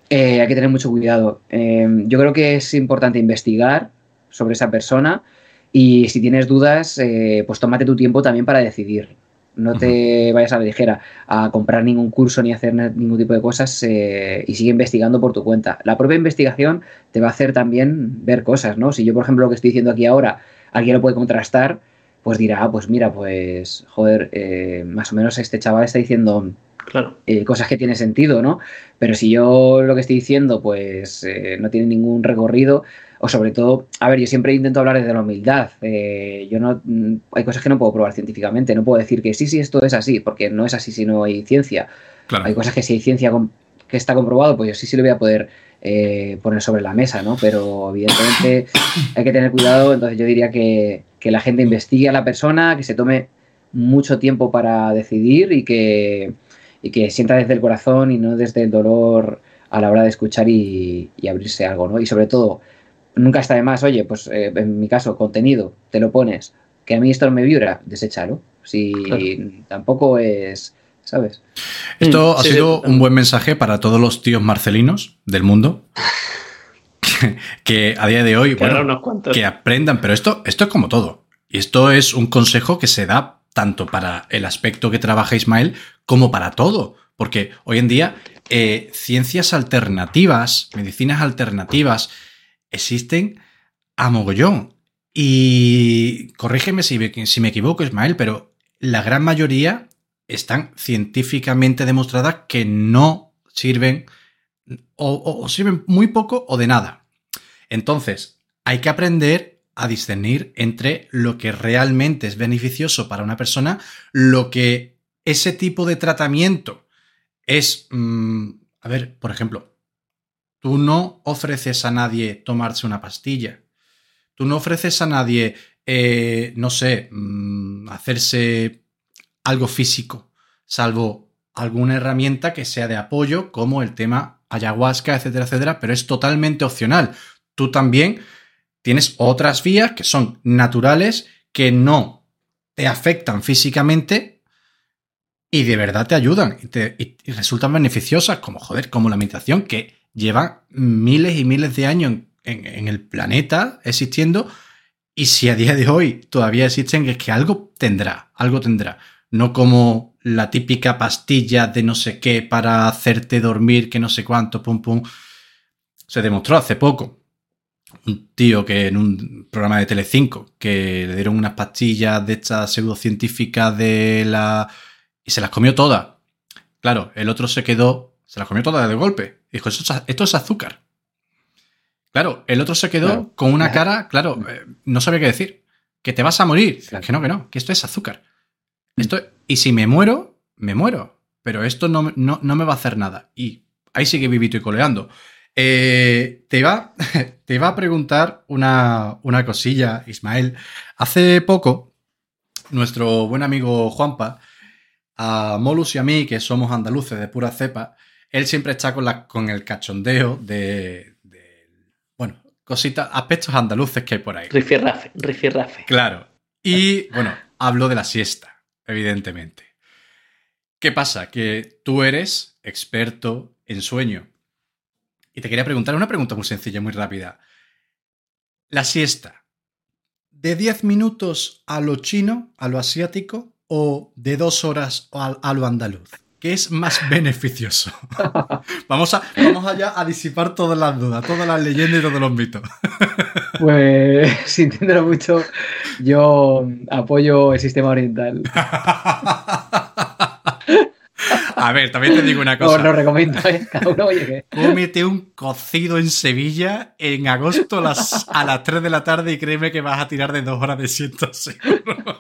hay que tener mucho cuidado. yo creo que es importante investigar sobre esa persona y si tienes dudas, pues tómate tu tiempo también para decidir no te vayas a la ligera a comprar ningún curso ni hacer ningún tipo de cosas eh, y sigue investigando por tu cuenta. La propia investigación te va a hacer también ver cosas, ¿no? Si yo, por ejemplo, lo que estoy diciendo aquí ahora, alguien lo puede contrastar, pues dirá, ah, pues mira, pues, joder, eh, más o menos este chaval está diciendo claro. Eh, cosas que tienen sentido, ¿no? Pero si yo lo que estoy diciendo, pues, no tiene ningún recorrido, o sobre todo, a ver, yo siempre intento hablar desde la humildad. Eh, yo no, mm, hay cosas que no puedo probar científicamente, no puedo decir que sí, sí, esto es así, porque no es así si no hay ciencia. Hay cosas que si hay ciencia que está comprobado, pues yo sí, sí lo voy a poder eh, poner sobre la mesa, ¿no? Pero evidentemente hay que tener cuidado, entonces yo diría que, que la gente investigue a la persona, que se tome mucho tiempo para decidir y que, y que sienta desde el corazón y no desde el dolor a la hora de escuchar y, y abrirse algo, ¿no? Y sobre todo, nunca está de más, oye, pues eh, en mi caso, contenido, te lo pones, que a mí esto no me vibra, deséchalo. Si tampoco es, ¿sabes? Esto mm, ha sido un buen mensaje para todos los tíos marcelinos del mundo. Que, a día de hoy, bueno, que aprendan, pero esto, esto es como todo. Y esto es un consejo que se da tanto para el aspecto que trabaja Ismael como para todo. Porque hoy en día, eh, ciencias alternativas, medicinas alternativas, existen a mogollón. Y corrígeme si, si me equivoco, Ismael, pero la gran mayoría están científicamente demostradas que no sirven o, sirven muy poco o de nada. Entonces, hay que aprender a discernir entre lo que realmente es beneficioso para una persona, lo que ese tipo de tratamiento es, mm, a ver, por ejemplo, Tú no ofreces a nadie tomarse una pastilla. Tú no ofreces a nadie, eh, no sé, mm, hacerse algo físico, salvo alguna herramienta que sea de apoyo, como el tema ayahuasca, etcétera, etcétera, pero es totalmente opcional. Tú también tienes otras vías que son naturales, que no te afectan físicamente y de verdad te ayudan y, te, resultan beneficiosas, como joder, como la meditación, que lleva miles y miles de años en, el planeta existiendo y si a día de hoy todavía existen, es que algo tendrá, algo tendrá. No como la típica pastilla de no sé qué para hacerte dormir, que no sé cuánto, pum, pum. Se demostró hace poco. Un tío que en un programa de Telecinco, que le dieron unas pastillas de estas pseudocientíficas de la... y se las comió todas. Claro, el otro se quedó, se las comió todas de golpe. Dijo, esto es azúcar. Claro, el otro se quedó con una cara, claro, eh, no sabía qué decir. Que te vas a morir. Que no, que no, que esto es azúcar. Mm. Esto, y si me muero, me muero. Pero esto no, no, me va a hacer nada. Y ahí sigue vivito y coleando. Eh, te, iba, te a preguntar una, una cosilla, Ismael. Hace poco, nuestro buen amigo Juanpa, a Molus y a mí, que somos andaluces de pura cepa, él siempre está con, la, con el cachondeo de, bueno, cositas, aspectos andaluces que hay por ahí. Rifirrafe, rifirrafe. Claro. Y bueno, hablo de la siesta, evidentemente. ¿Qué pasa? Que tú eres experto en sueño. Y te quería preguntar una pregunta muy sencilla, muy rápida. La siesta, ¿de 10 minutos a lo chino, a lo asiático, o de 2 horas a lo andaluz? ¿Qué es más beneficioso? vamos, a, vamos allá a disipar todas las dudas, todas las leyendas y todos los mitos. pues, sintiéndolo mucho, yo apoyo el sistema oriental. A ver, también te digo una cosa. Os lo recomiendo, ¿eh? Cada uno oye Cómete un cocido en Sevilla en agosto las, a las 3 de la tarde y créeme que vas a tirar de dos horas de siento seguro.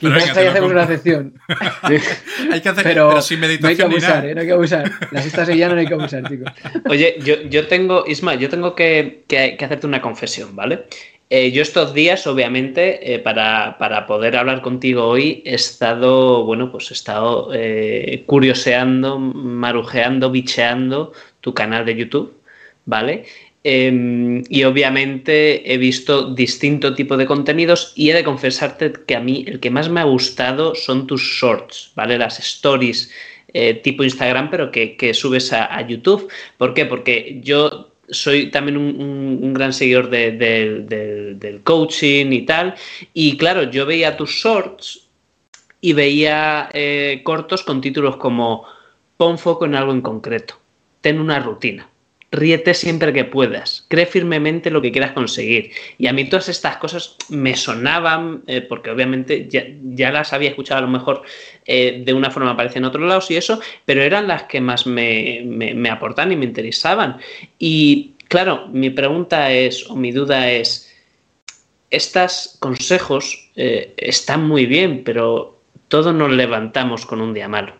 Pero venga, hay que hacer una excepción. hay que hacer, pero, sin meditación. No hay que abusar, ¿eh? no hay que abusar. La siesta sevillana no hay que abusar, chicos. Oye, yo, yo tengo, Isma, yo tengo que, que, que hacerte una confesión, ¿vale? Eh, yo estos días, obviamente, eh, para, poder hablar contigo hoy, he estado, bueno, pues he estado eh, curioseando, marujeando, bicheando tu canal de YouTube, ¿vale? Em, y obviamente he visto distinto tipo de contenidos y he de confesarte que a mí el que más me ha gustado son tus shorts, ¿vale? Las stories tipo Instagram, pero que, subes a, YouTube. ¿Por qué? Porque yo soy también un, gran seguidor del coaching y tal. Y claro, yo veía tus shorts y veía eh, cortos con títulos como pon foco en algo en concreto, ten una rutina ríete siempre que puedas, cree firmemente lo que quieras conseguir. Y a mí todas estas cosas me sonaban, eh, porque obviamente ya, las había escuchado a lo mejor eh, de una forma parecida en otros lados y eso, pero eran las que más me, me, aportaban y me interesaban. Y claro, mi pregunta es, o mi duda es, estos consejos eh, están muy bien, pero todos nos levantamos con un día malo.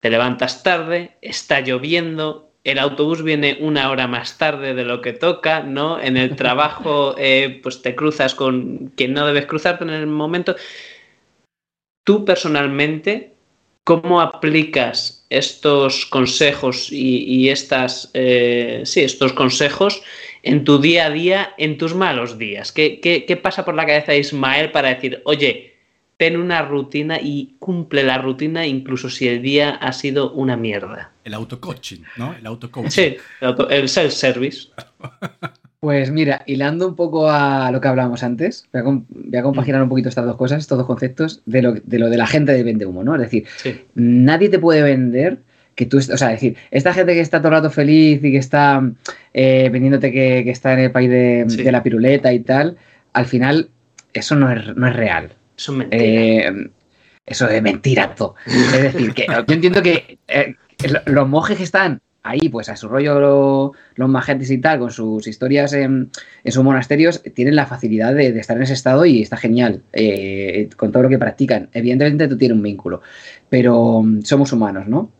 Te levantas tarde, está lloviendo, el autobús viene una hora más tarde de lo que toca, ¿no? En el trabajo, eh, pues te cruzas con quien no debes cruzarte en el momento. Tú personalmente, ¿cómo aplicas estos consejos y, estas, eh, sí, estos consejos en tu día a día, en tus malos días? ¿Qué, qué pasa por la cabeza de Ismael para decir, oye, ten una rutina y cumple la rutina incluso si el día ha sido una mierda. El autocoaching, ¿no? El autocoaching. Sí, el, self-service. Pues mira, hilando un poco a lo que hablábamos antes, voy a, compaginar un poquito estas dos cosas, estos dos conceptos, de lo de, lo de la gente de vende humo, ¿no? Es decir, nadie te puede vender que tú, o sea, decir, esta gente que está todo el rato feliz y que está eh, vendiéndote que, está en el país de, de, la piruleta y tal, al final eso no es, no es real. Eso es mentira. Eh, eso es mentira todo. Es decir, que yo entiendo que eh, los monjes que están ahí, pues a su rollo los magentes y tal, con sus historias en, sus monasterios, tienen la facilidad de, estar en ese estado y está genial eh, con todo lo que practican. Evidentemente tú tienes un vínculo, pero mm, somos humanos, ¿no?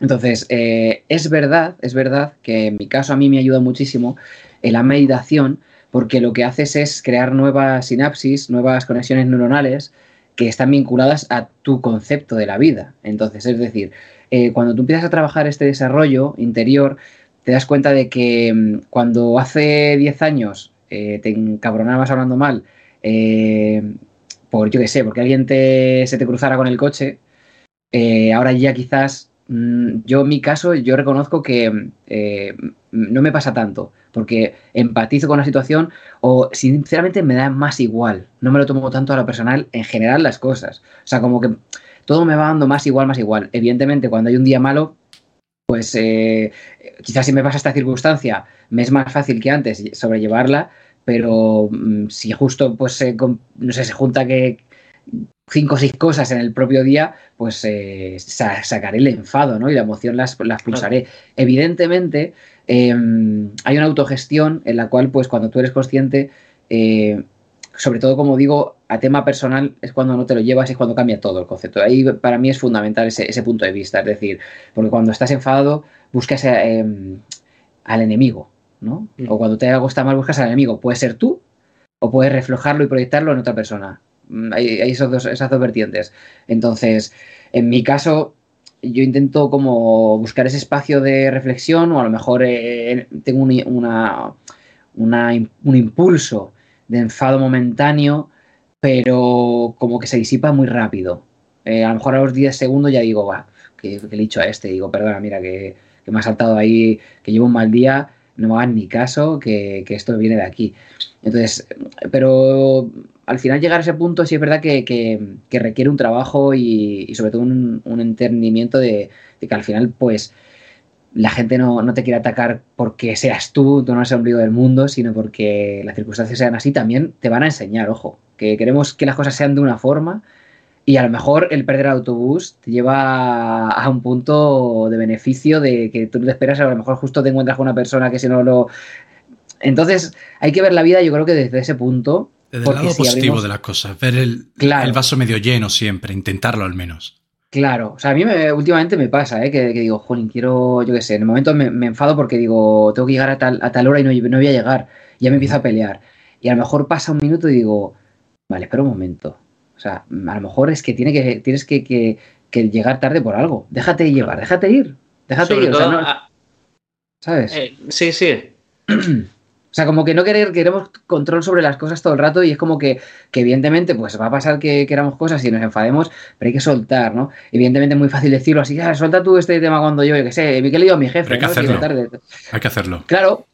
Entonces, es verdad, es verdad que en mi caso a mí me ayuda muchísimo en la meditación porque lo que haces es crear nuevas sinapsis, nuevas conexiones neuronales que están vinculadas a tu concepto de la vida. Entonces, es decir, eh, cuando tú empiezas a trabajar este desarrollo interior, te das cuenta de que mm, cuando hace 10 años eh, te encabronabas hablando mal, eh, por yo qué sé, porque alguien se te cruzara con el coche, ahora ya quizás Mm, yo en mi caso, yo reconozco que eh, no me pasa tanto, porque empatizo con la situación o sinceramente me da más igual, no me lo tomo tanto a lo personal en general las cosas. O sea, como que todo me va dando más igual, más igual. Evidentemente, cuando hay un día malo, pues eh, quizás si me pasa esta circunstancia, me es más fácil que antes sobrellevarla, pero mm, si justo pues no sé, se junta que cinco o seis cosas en el propio día, pues eh, sacaré el enfado, ¿no? Y la emoción las, las pulsaré. Evidentemente, em, hay una autogestión en la cual, pues, cuando tú eres consciente, eh, sobre todo, como digo, a tema personal es cuando no te lo llevas, es cuando cambia todo el concepto. Ahí para mí es fundamental ese, punto de vista, es decir, porque cuando estás enfadado buscas em, al enemigo, ¿no? Mm. O cuando te algo está mal buscas al enemigo. Puede ser tú o puedes reflejarlo y proyectarlo en otra persona. Mm, hay, esas dos vertientes. Entonces, en mi caso, yo intento como buscar ese espacio de reflexión o a lo mejor eh, tengo un, una, un impulso de enfado momentáneo, pero como que se disipa muy rápido. Eh, a lo mejor a los 10 segundos ya digo, va, que, le he dicho a este, digo, perdona, mira, que, me ha saltado ahí, que llevo un mal día, no me hagan ni caso, que, esto viene de aquí. Entonces, pero al final llegar a ese punto sí es verdad que, requiere un trabajo y, sobre todo un, entendimiento de, que al final pues la gente no, te quiere atacar porque seas tú, tú no eres el ombligo del mundo, sino porque las circunstancias sean así, también te van a enseñar, ojo, que queremos que las cosas sean de una forma y a lo mejor el perder el autobús te lleva a un punto de beneficio de que tú no te esperas, a lo mejor justo te encuentras con una persona que si no lo... Entonces hay que ver la vida yo creo que desde ese punto desde el lado positivo de las cosas, ver el, el, vaso medio lleno siempre, intentarlo al menos. Claro, o sea, a mí últimamente me pasa, ¿eh? que, digo, jolín, quiero, yo qué sé, en el momento me, enfado porque digo, tengo que llegar a tal, a tal hora y no, no voy a llegar, y ya me empiezo a pelear. Y a lo mejor pasa un minuto y digo, vale, espera un momento. O sea, a lo mejor es que, tiene que tienes que, llegar tarde por algo. Déjate llevar, déjate ir, déjate ir. ¿Sabes? Eh, sí, sí, O sea, como que no querer, queremos control sobre las cosas todo el rato y es como que, que evidentemente pues va a pasar que queramos cosas y nos enfademos, pero hay que soltar, ¿no? Evidentemente es muy fácil decirlo así, ah, suelta tú este tema cuando yo, yo qué sé, que le digo a mi jefe. hay que hacerlo. Hay que hacerlo. Claro,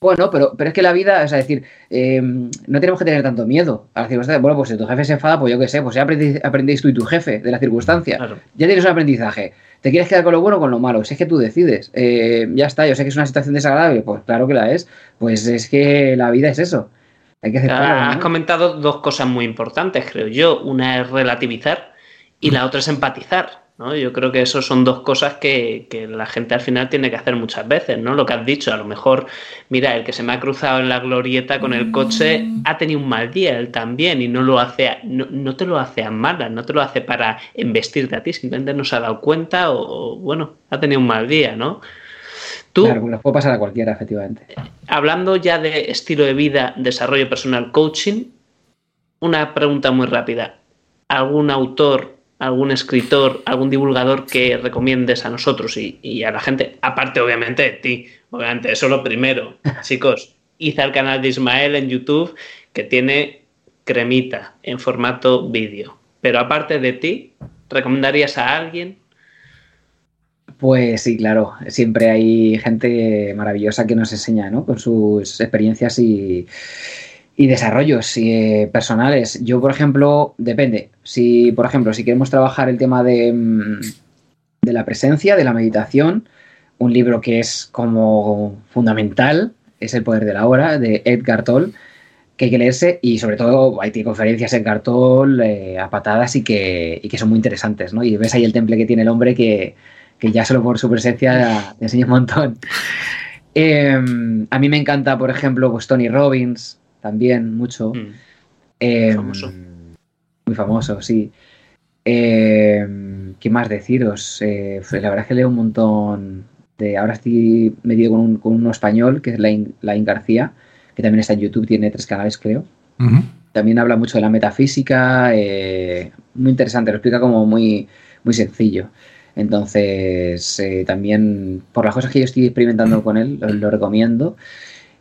bueno, pero, pero es que la vida, es decir, eh, no tenemos que tener tanto miedo a la Bueno, pues si tu jefe se enfada, pues yo qué sé, pues ya aprendéis, tú y tu jefe de la circunstancia. Ya tienes un aprendizaje. ¿Te quieres quedar con lo bueno o con lo malo? Si es que tú decides. Eh, ya está, yo sé que es una situación desagradable, pues claro que la es. Pues es que la vida es eso. Hay que aceptarlo. Has comentado dos cosas muy importantes, creo yo. Una es relativizar y la otra es empatizar. ¿No? Yo creo que eso son dos cosas que, la gente al final tiene que hacer muchas veces, ¿no? Lo que has dicho, a lo mejor, mira, el que se me ha cruzado en la glorieta con el coche ha tenido un mal día, él también, y no lo hace, no, te lo hace a malas, no te lo hace para embestirte a ti, simplemente no se ha dado cuenta o, bueno, ha tenido un mal día, ¿no? Tú, claro, lo puede pasar a cualquiera, efectivamente. Hablando ya de estilo de vida, desarrollo personal, coaching, una pregunta muy rápida. ¿Algún autor algún escritor, algún divulgador que recomiendes a nosotros y, a la gente, aparte obviamente de ti, obviamente, eso lo primero. Chicos, hice el canal de Ismael en YouTube que tiene cremita en formato vídeo. Pero aparte de ti, ¿recomendarías a alguien? Pues sí, claro. Siempre hay gente maravillosa que nos enseña, ¿no? Con sus experiencias y, y desarrollos eh, personales. Yo, por ejemplo, depende. Si, por ejemplo, si queremos trabajar el tema de, mm, de la presencia, de la meditación, un libro que es como fundamental es El poder de la hora, de Edgar Toll, que hay que leerse y sobre todo hay conferencias Edgar Toll eh, a patadas y que, y que son muy interesantes, ¿no? Y ves ahí el temple que tiene el hombre que, que ya solo por su presencia te enseña un montón. Em, a mí me encanta, por ejemplo, pues Tony Robbins, también mucho. Mm. Em, famoso. Muy famoso, sí. Em, ¿Qué más deciros? Eh, pues la verdad es que leo un montón de... Ahora estoy metido con, un, con uno español, que es Lain, García, que también está en YouTube, tiene tres canales, creo. También habla mucho de la metafísica, eh, muy interesante, lo explica como muy, muy sencillo. Entonces, eh, también por las cosas que yo estoy experimentando con él, lo recomiendo.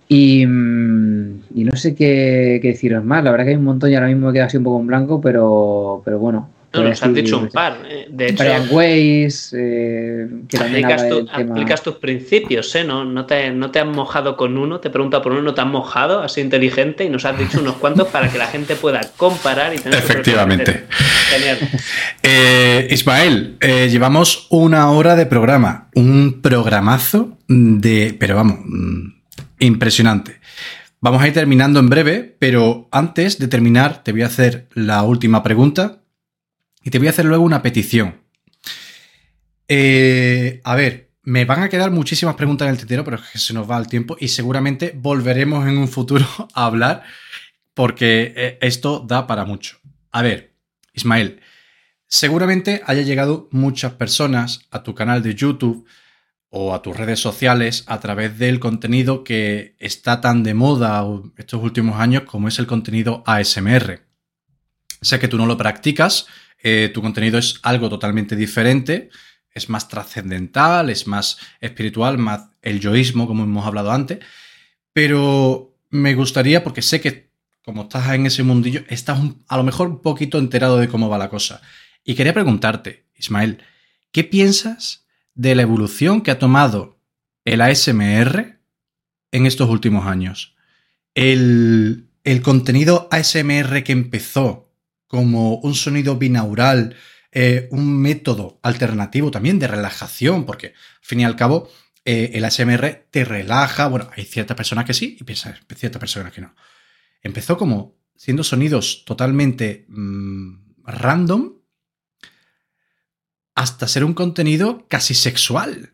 Mm, y, no sé qué, deciros más. La verdad que hay un montón y ahora mismo me queda así un poco en blanco, pero, pero bueno. No, nos han dicho un par. Eh, de hecho, Brian Weiss, eh, que aplicas, tus principios, ¿eh? No, no, te, no te has mojado con uno, te pregunta por uno, no te has mojado, así inteligente, y nos has dicho unos cuantos para que la gente pueda comparar y tener Efectivamente. Genial. Eh, Ismael, llevamos una hora de programa, un programazo de. Pero vamos impresionante. Vamos a ir terminando en breve, pero antes de terminar te voy a hacer la última pregunta y te voy a hacer luego una petición. Eh, a ver, me van a quedar muchísimas preguntas en el tetero, pero es que se nos va el tiempo y seguramente volveremos en un futuro a hablar porque eh, esto da para mucho. A ver, Ismael, seguramente haya llegado muchas personas a tu canal de YouTube o a tus redes sociales a través del contenido que está tan de moda estos últimos años como es el contenido ASMR. Sé que tú no lo practicas, eh, tu contenido es algo totalmente diferente, es más trascendental, es más espiritual, más el yoísmo, como hemos hablado antes, pero me gustaría, porque sé que como estás en ese mundillo, estás a lo mejor un poquito enterado de cómo va la cosa. Y quería preguntarte, Ismael, ¿qué piensas de la evolución que ha tomado el ASMR en estos últimos años. El, contenido ASMR que empezó como un sonido binaural, eh, un método alternativo también de relajación, porque al fin y al cabo eh, el ASMR te relaja, bueno, hay ciertas personas que sí y ciertas personas que no. Empezó como siendo sonidos totalmente mm, random hasta ser un contenido casi sexual.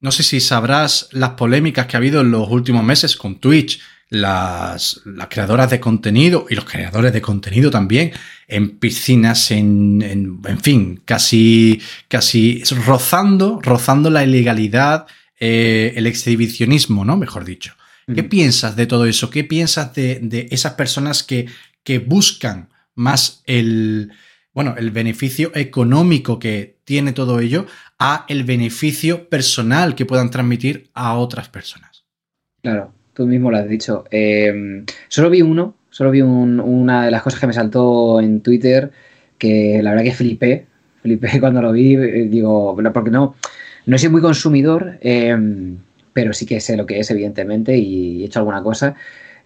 No sé si sabrás las polémicas que ha habido en los últimos meses con Twitch, las, creadoras de contenido y los creadores de contenido también, en piscinas, en, en, fin, casi, casi rozando, rozando la ilegalidad, eh, el exhibicionismo, ¿no? Mejor dicho. ¿Qué mm. piensas de todo eso? ¿Qué piensas de, de esas personas que, que buscan más el, bueno, el beneficio económico que tiene todo ello a el beneficio personal que puedan transmitir a otras personas. Claro, tú mismo lo has dicho. Eh, solo vi uno, solo vi una de las cosas que me saltó en Twitter, que la verdad que flipé, flipé cuando lo vi, eh, digo, porque no, no soy muy consumidor, eh, pero sí que sé lo que es, evidentemente, y he hecho alguna cosa.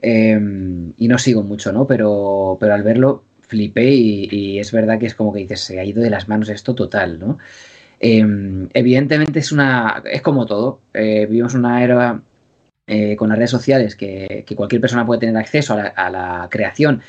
y no sigo mucho, ¿no? Pero, pero al verlo flipé y, es verdad que es como que dices, se ha ido de las manos esto total, ¿no? evidentemente es una, es como todo, vivimos una era eh, con las redes sociales que, cualquier persona puede tener acceso a la, creación,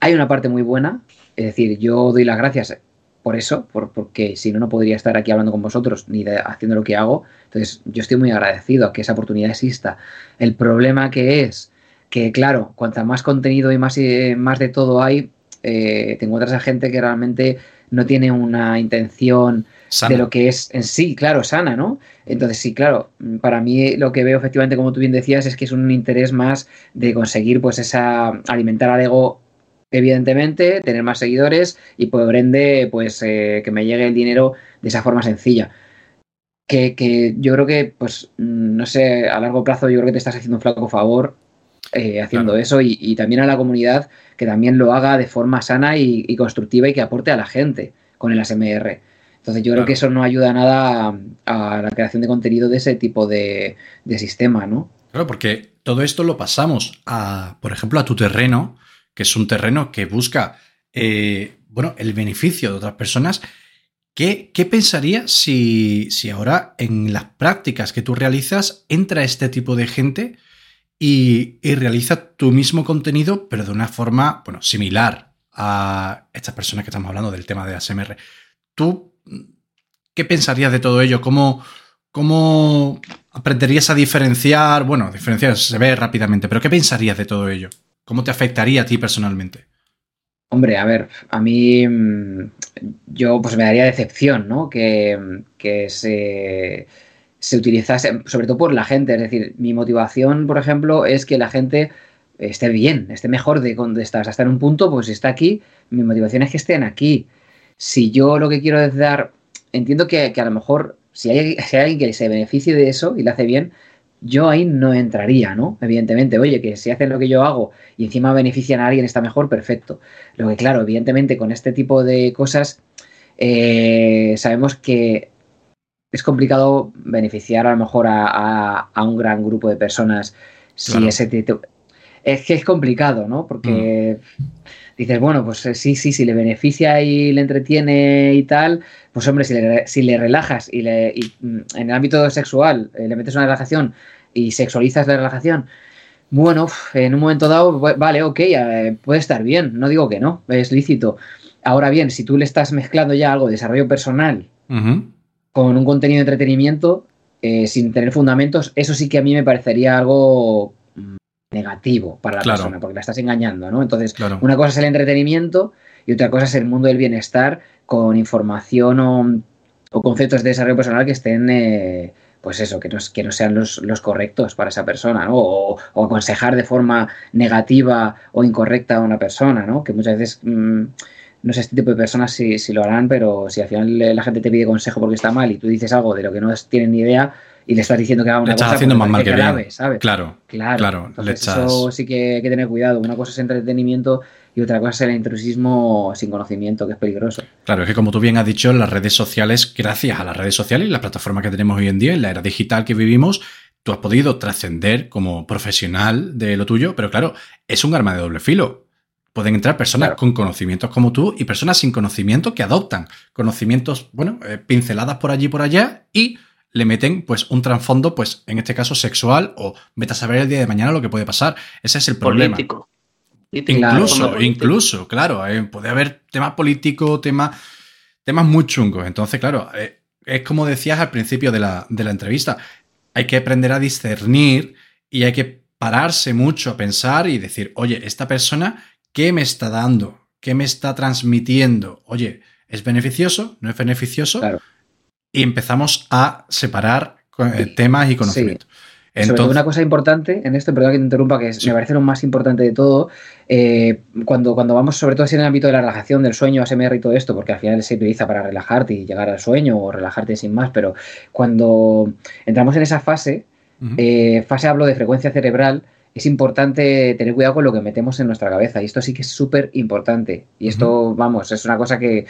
hay una parte muy buena. Es decir, yo doy las gracias por eso, porque si no, no podría estar aquí hablando con vosotros ni haciendo lo que hago. Entonces, yo estoy muy agradecido a que esa oportunidad exista. El problema que es que, claro, cuanta más contenido y más, eh, más de todo hay, eh, te encuentras a gente que realmente no tiene una intención de lo que es en sí, claro, sana, ¿no? Entonces, sí, claro, para mí lo que veo efectivamente, como tú bien decías, es que es un interés más de conseguir, pues, esa, alimentar al ego, evidentemente, tener más seguidores y por ende, pues, eh, que me llegue el dinero de esa forma sencilla. Que, que, yo creo que, pues, no sé, a largo plazo yo creo que te estás haciendo un flaco favor eh, haciendo eso y, también a la comunidad que también lo haga de forma sana y, constructiva y que aporte a la gente con el ASMR. Entonces yo creo que eso no ayuda nada a, la creación de contenido de ese tipo de, sistema, ¿no? Claro, porque todo esto lo pasamos a, por ejemplo, a tu terreno, que es un terreno que busca, eh, bueno, el beneficio de otras personas. ¿Qué, qué pensarías si, si ahora en las prácticas que tú realizas entra este tipo de gente y, realiza tu mismo contenido, pero de una forma, bueno, similar a estas personas que estamos hablando del tema de ASMR. ¿Tú qué pensarías de todo ello? ¿Cómo, cómo aprenderías a diferenciar? Bueno, diferenciar se ve rápidamente, pero ¿qué pensarías de todo ello? ¿Cómo te afectaría a ti personalmente? Hombre, a ver, a mí mm, yo pues me daría decepción, ¿no? Que, que se se utilizase, sobre todo por la gente. Es decir, mi motivación, por ejemplo, es que la gente esté bien, esté mejor de donde estás. Hasta en un punto, pues está aquí. Mi motivación es que estén aquí. Si yo lo que quiero es dar, entiendo que, a lo mejor si hay, si hay, alguien que se beneficie de eso y lo hace bien, yo ahí no entraría, ¿no? Evidentemente, oye, que si hacen lo que yo hago y encima benefician a alguien está mejor, perfecto. Lo que claro, evidentemente con este tipo de cosas eh, sabemos que es complicado beneficiar a lo mejor a, un gran grupo de personas si ese es que es complicado, ¿no? Porque mm. dices, bueno, pues eh, sí, sí, si le beneficia y le entretiene y tal, pues hombre, si le, si le relajas y, le, mm, en el ámbito sexual eh, le metes una relajación y sexualizas la relajación, bueno, en un momento dado, vale, ok, eh, puede estar bien, no digo que no, es lícito. Ahora bien, si tú le estás mezclando ya algo de desarrollo personal, con un contenido de entretenimiento eh, sin tener fundamentos, eso sí que a mí me parecería algo mm, negativo para la persona, porque la estás engañando, ¿no? Entonces, una cosa es el entretenimiento y otra cosa es el mundo del bienestar con información o, conceptos de desarrollo personal que estén, eh, pues eso, que no, que no sean los, correctos para esa persona, ¿no? O, aconsejar de forma negativa o incorrecta a una persona, ¿no? Que muchas veces... Mm, no sé este tipo de personas si, lo harán, pero si al final la gente te pide consejo porque está mal y tú dices algo de lo que no tienen ni idea y le estás diciendo que haga una cosa haciendo más mal que bien. ¿sabes? Claro, claro. Eso sí que hay que tener cuidado. Una cosa es entretenimiento y otra cosa es el intrusismo sin conocimiento, que es peligroso. Claro, es que como tú bien has dicho, las redes sociales, gracias a las redes sociales y la plataforma que tenemos hoy en día, en la era digital que vivimos, tú has podido trascender como profesional de lo tuyo, pero claro, es un arma de doble filo pueden entrar personas con conocimientos como tú y personas sin conocimiento que adoptan conocimientos, bueno, eh, pinceladas por allí y por allá y le meten pues un trasfondo, pues en este caso sexual o vete a saber el día de mañana lo que puede pasar. Ese es el problema. Político. Incluso, incluso, claro, eh, puede haber temas políticos, temas, temas muy chungos. Entonces, claro, eh, es como decías al principio de la, de la entrevista, hay que aprender a discernir y hay que pararse mucho a pensar y decir, oye, esta persona ¿Qué me está dando? ¿Qué me está transmitiendo? Oye, ¿es beneficioso? ¿No es beneficioso? Y empezamos a separar eh, temas y conocimientos. Entonces, una cosa importante en esto, perdón que te interrumpa, que me parece lo más importante de todo, eh, cuando, cuando vamos, sobre todo en el ámbito de la relajación, del sueño, ASMR y todo esto, porque al final se utiliza para relajarte y llegar al sueño o relajarte sin más, pero cuando entramos en esa fase, eh, fase hablo de frecuencia cerebral, es importante tener cuidado con lo que metemos en nuestra cabeza. Y esto sí que es súper importante. Y esto, vamos, es una cosa que,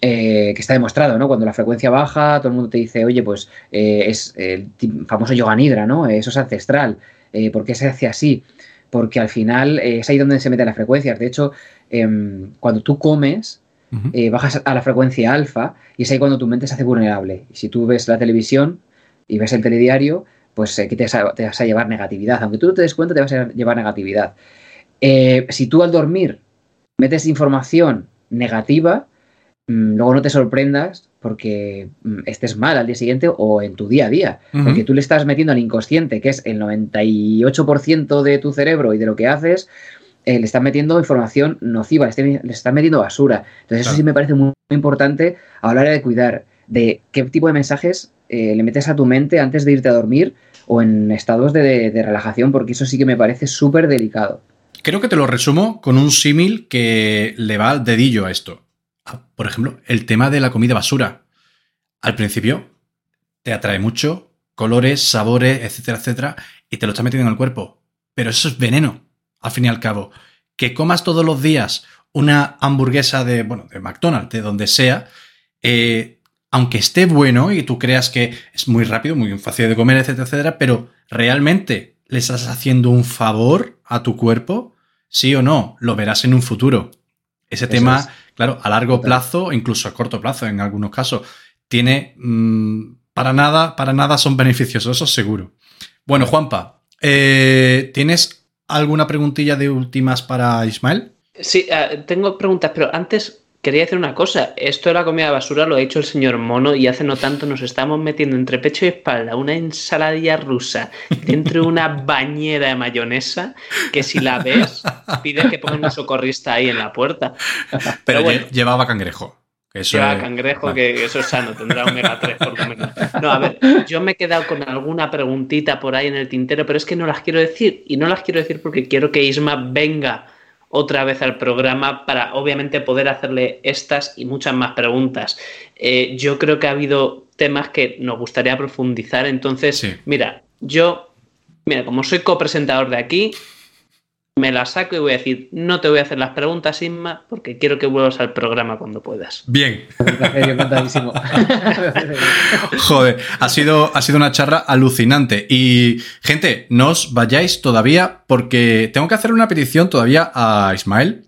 eh, que está demostrado, ¿no? Cuando la frecuencia baja, todo el mundo te dice, oye, pues eh, es el famoso yoga nidra, ¿no? Eso es ancestral. ¿Por qué se hace así? Porque al final es ahí donde se meten las frecuencias. De hecho, em, cuando tú comes, bajas a la frecuencia alfa y es ahí cuando tu mente se hace vulnerable. Y si tú ves la televisión y ves el telediario, pues eh, que te vas, a, llevar negatividad. Aunque tú no te des cuenta, te vas a llevar negatividad. Eh, si tú al dormir metes información negativa, mm, luego no te sorprendas porque mm, estés mal al día siguiente o en tu día a día. Porque tú le estás metiendo al inconsciente, que es el 98% de tu cerebro y de lo que haces, eh, le estás metiendo información nociva, le, estás metiendo basura. Entonces, eso sí me parece muy, importante a la hora de cuidar de qué tipo de mensajes le metes a tu mente antes de irte a dormir o en estados de, relajación, porque eso sí que me parece súper delicado. Creo que te lo resumo con un símil que le va al dedillo a esto. Ah, por ejemplo, el tema de la comida basura. Al principio te atrae mucho, colores, sabores, etcétera, etcétera, y te lo está metiendo en el cuerpo. Pero eso es veneno, al fin y al cabo. Que comas todos los días una hamburguesa de, bueno, de McDonald's, de donde sea, eh, aunque esté bueno y tú creas que es muy rápido, muy fácil de comer, etcétera, etcétera, pero realmente le estás haciendo un favor a tu cuerpo, sí o no, lo verás en un futuro. Ese tema, claro, a largo plazo, incluso a corto plazo en algunos casos, tiene mm, para nada, para nada son beneficiosos, eso seguro. Bueno, Juanpa, eh, ¿tienes alguna preguntilla de últimas para Ismael? Sí, eh, tengo preguntas, pero antes quería decir una cosa. Esto de la comida basura lo ha dicho el señor Mono y hace no tanto nos estamos metiendo entre pecho y espalda una ensaladilla rusa dentro de una bañera de mayonesa que si la ves pide que pongan un socorrista ahí en la puerta. Pero, bueno, llevaba cangrejo. Eso lleva cangrejo, que eso es sano, tendrá omega 3 por lo menos. No, a ver, yo me he quedado con alguna preguntita por ahí en el tintero, pero es que no las quiero decir. Y no las quiero decir porque quiero que Isma venga otra vez al programa para obviamente poder hacerle estas y muchas más preguntas. Eh, yo creo que ha habido temas que nos gustaría profundizar, entonces, mira, yo, mira, como soy copresentador de aquí, me la saco y voy a decir, no te voy a hacer las preguntas, Inma, porque quiero que vuelvas al programa cuando puedas. Bien. Joder, ha sido, ha sido una charla alucinante. Y, gente, no os vayáis todavía porque tengo que hacer una petición todavía a Ismael.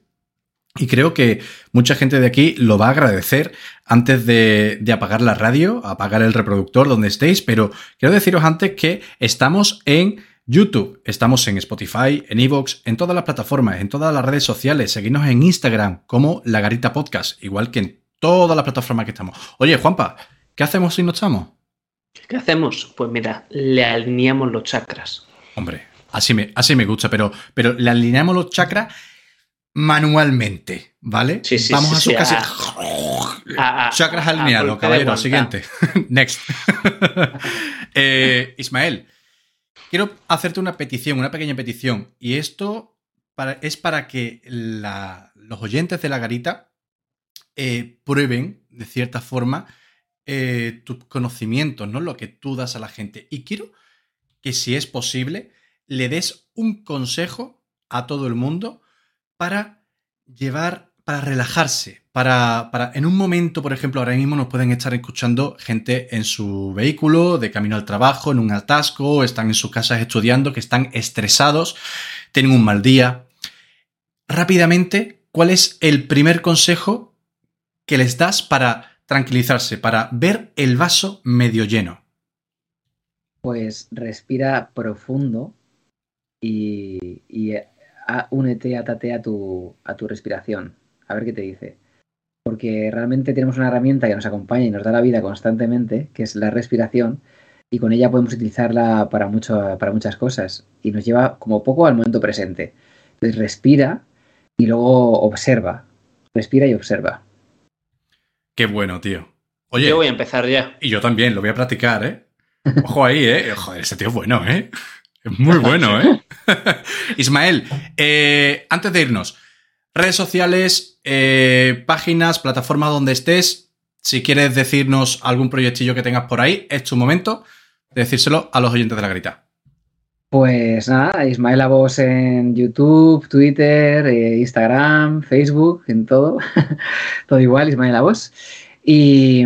Y creo que mucha gente de aquí lo va a agradecer antes de, de, apagar la radio, apagar el reproductor donde estéis, pero quiero deciros antes que estamos en YouTube, estamos en Spotify, en Evox, en todas las plataformas, en todas las redes sociales. Seguidnos en Instagram como La Garita Podcast, igual que en todas las plataformas que estamos. Oye, Juanpa, ¿qué hacemos si no estamos? ¿Qué hacemos? Pues mira, le alineamos los chakras. Hombre, así me, así me gusta, pero, pero le alineamos los chakras manualmente, ¿vale? Sí, sí, Vamos a su casa. chakras alineados, caballero. Siguiente. Next. Eh, Ismael. Quiero hacerte una petición, una pequeña petición. Y esto es para que los oyentes de la garita eh, prueben, de cierta forma, eh, tus conocimientos, ¿no? Lo que tú das a la gente. Y quiero que, si es posible, le des un consejo a todo el mundo para llevar para relajarse, para, para, en un momento, por ejemplo, ahora mismo nos pueden estar escuchando gente en su vehículo, de camino al trabajo, en un atasco, están en sus casas estudiando, que están estresados, tienen un mal día. Rápidamente, ¿cuál es el primer consejo que les das para tranquilizarse, para ver el vaso medio lleno? Pues respira profundo y, y únete, atate a tu, a tu respiración a ver qué te dice. Porque realmente tenemos una herramienta que nos acompaña y nos da la vida constantemente, que es la respiración, y con ella podemos utilizarla para, mucho, para muchas cosas. Y nos lleva como poco al momento presente. Entonces respira y luego observa. Respira y observa. Qué bueno, tío. Oye. Yo voy a empezar ya. Y yo también, lo voy a practicar, ¿eh? Ojo ahí, ¿eh? Joder, ese tío es bueno, ¿eh? Es muy bueno, ¿eh? Ismael, eh, antes de irnos, redes sociales, eh, páginas, plataformas donde estés. Si quieres decirnos algún proyectillo que tengas por ahí, es tu momento. de decírselo a los oyentes de la garita. Pues nada, Ismael Voz en YouTube, Twitter, eh, Instagram, Facebook, en todo. todo igual, Ismael Voz. Y,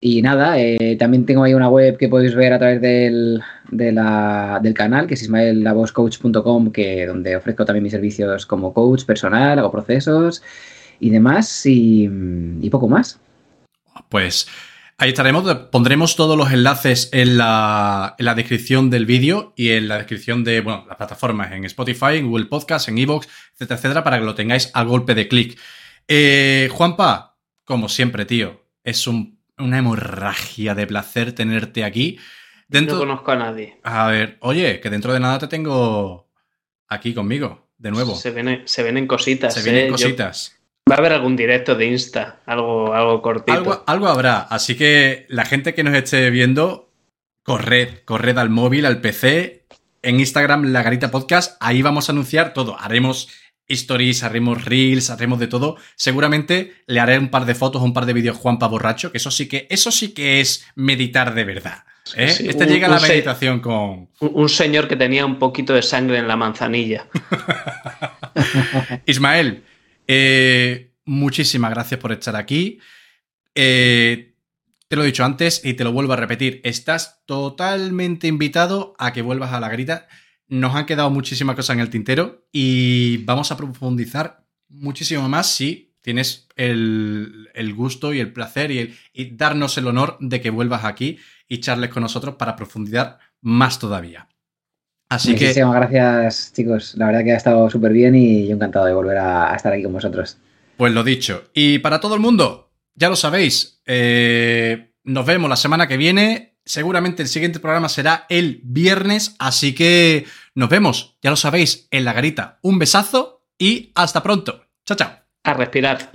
y nada, eh, también tengo ahí una web que podéis ver a través del, de la, del canal, que es ismaelavoscoach.com, que donde ofrezco también mis servicios como coach personal, hago procesos y demás, y, y poco más. Pues Ahí estaremos, pondremos todos los enlaces en la, descripción del vídeo y en la descripción de bueno, las plataformas, en Spotify, en Google Podcast, en Evox, etcétera, etcétera, para que lo tengáis a golpe de clic. Eh, Juanpa, como siempre, tío, es una hemorragia de placer tenerte aquí. Dentro... No conozco a nadie. A ver, oye, que dentro de nada te tengo aquí conmigo, de nuevo. Se vienen, se vienen cositas. Se vienen ¿eh? cositas. Va a haber algún directo de Insta, algo, algo cortito. Algo, habrá, así que la gente que nos esté viendo, corred, corred al móvil, al PC, en Instagram, La Garita Podcast, ahí vamos a anunciar todo. Haremos stories, haremos reels, haremos de todo. Seguramente le haré un par de fotos, un par de vídeos Juanpa borracho, que eso sí que, eso sí que es meditar de verdad. ¿eh? este llega a la meditación con. Un señor que tenía un poquito de sangre en la manzanilla. Ismael, eh, muchísimas gracias por estar aquí. Eh, te lo he dicho antes y te lo vuelvo a repetir. Estás totalmente invitado a que vuelvas a la grita. Nos han quedado muchísimas cosas en el tintero y vamos a profundizar muchísimo más si tienes el, gusto y el placer y, darnos el honor de que vuelvas aquí y charles con nosotros para profundizar más todavía. Así Muchísimas gracias, chicos. La verdad que ha estado súper bien y yo encantado de volver a, estar aquí con vosotros. Pues lo dicho. Y para todo el mundo, ya lo sabéis, eh, nos vemos la semana que viene. Seguramente el siguiente programa será el viernes, así que nos vemos, ya lo sabéis, en la garita. Un besazo y hasta pronto. Chao, chao. A respirar.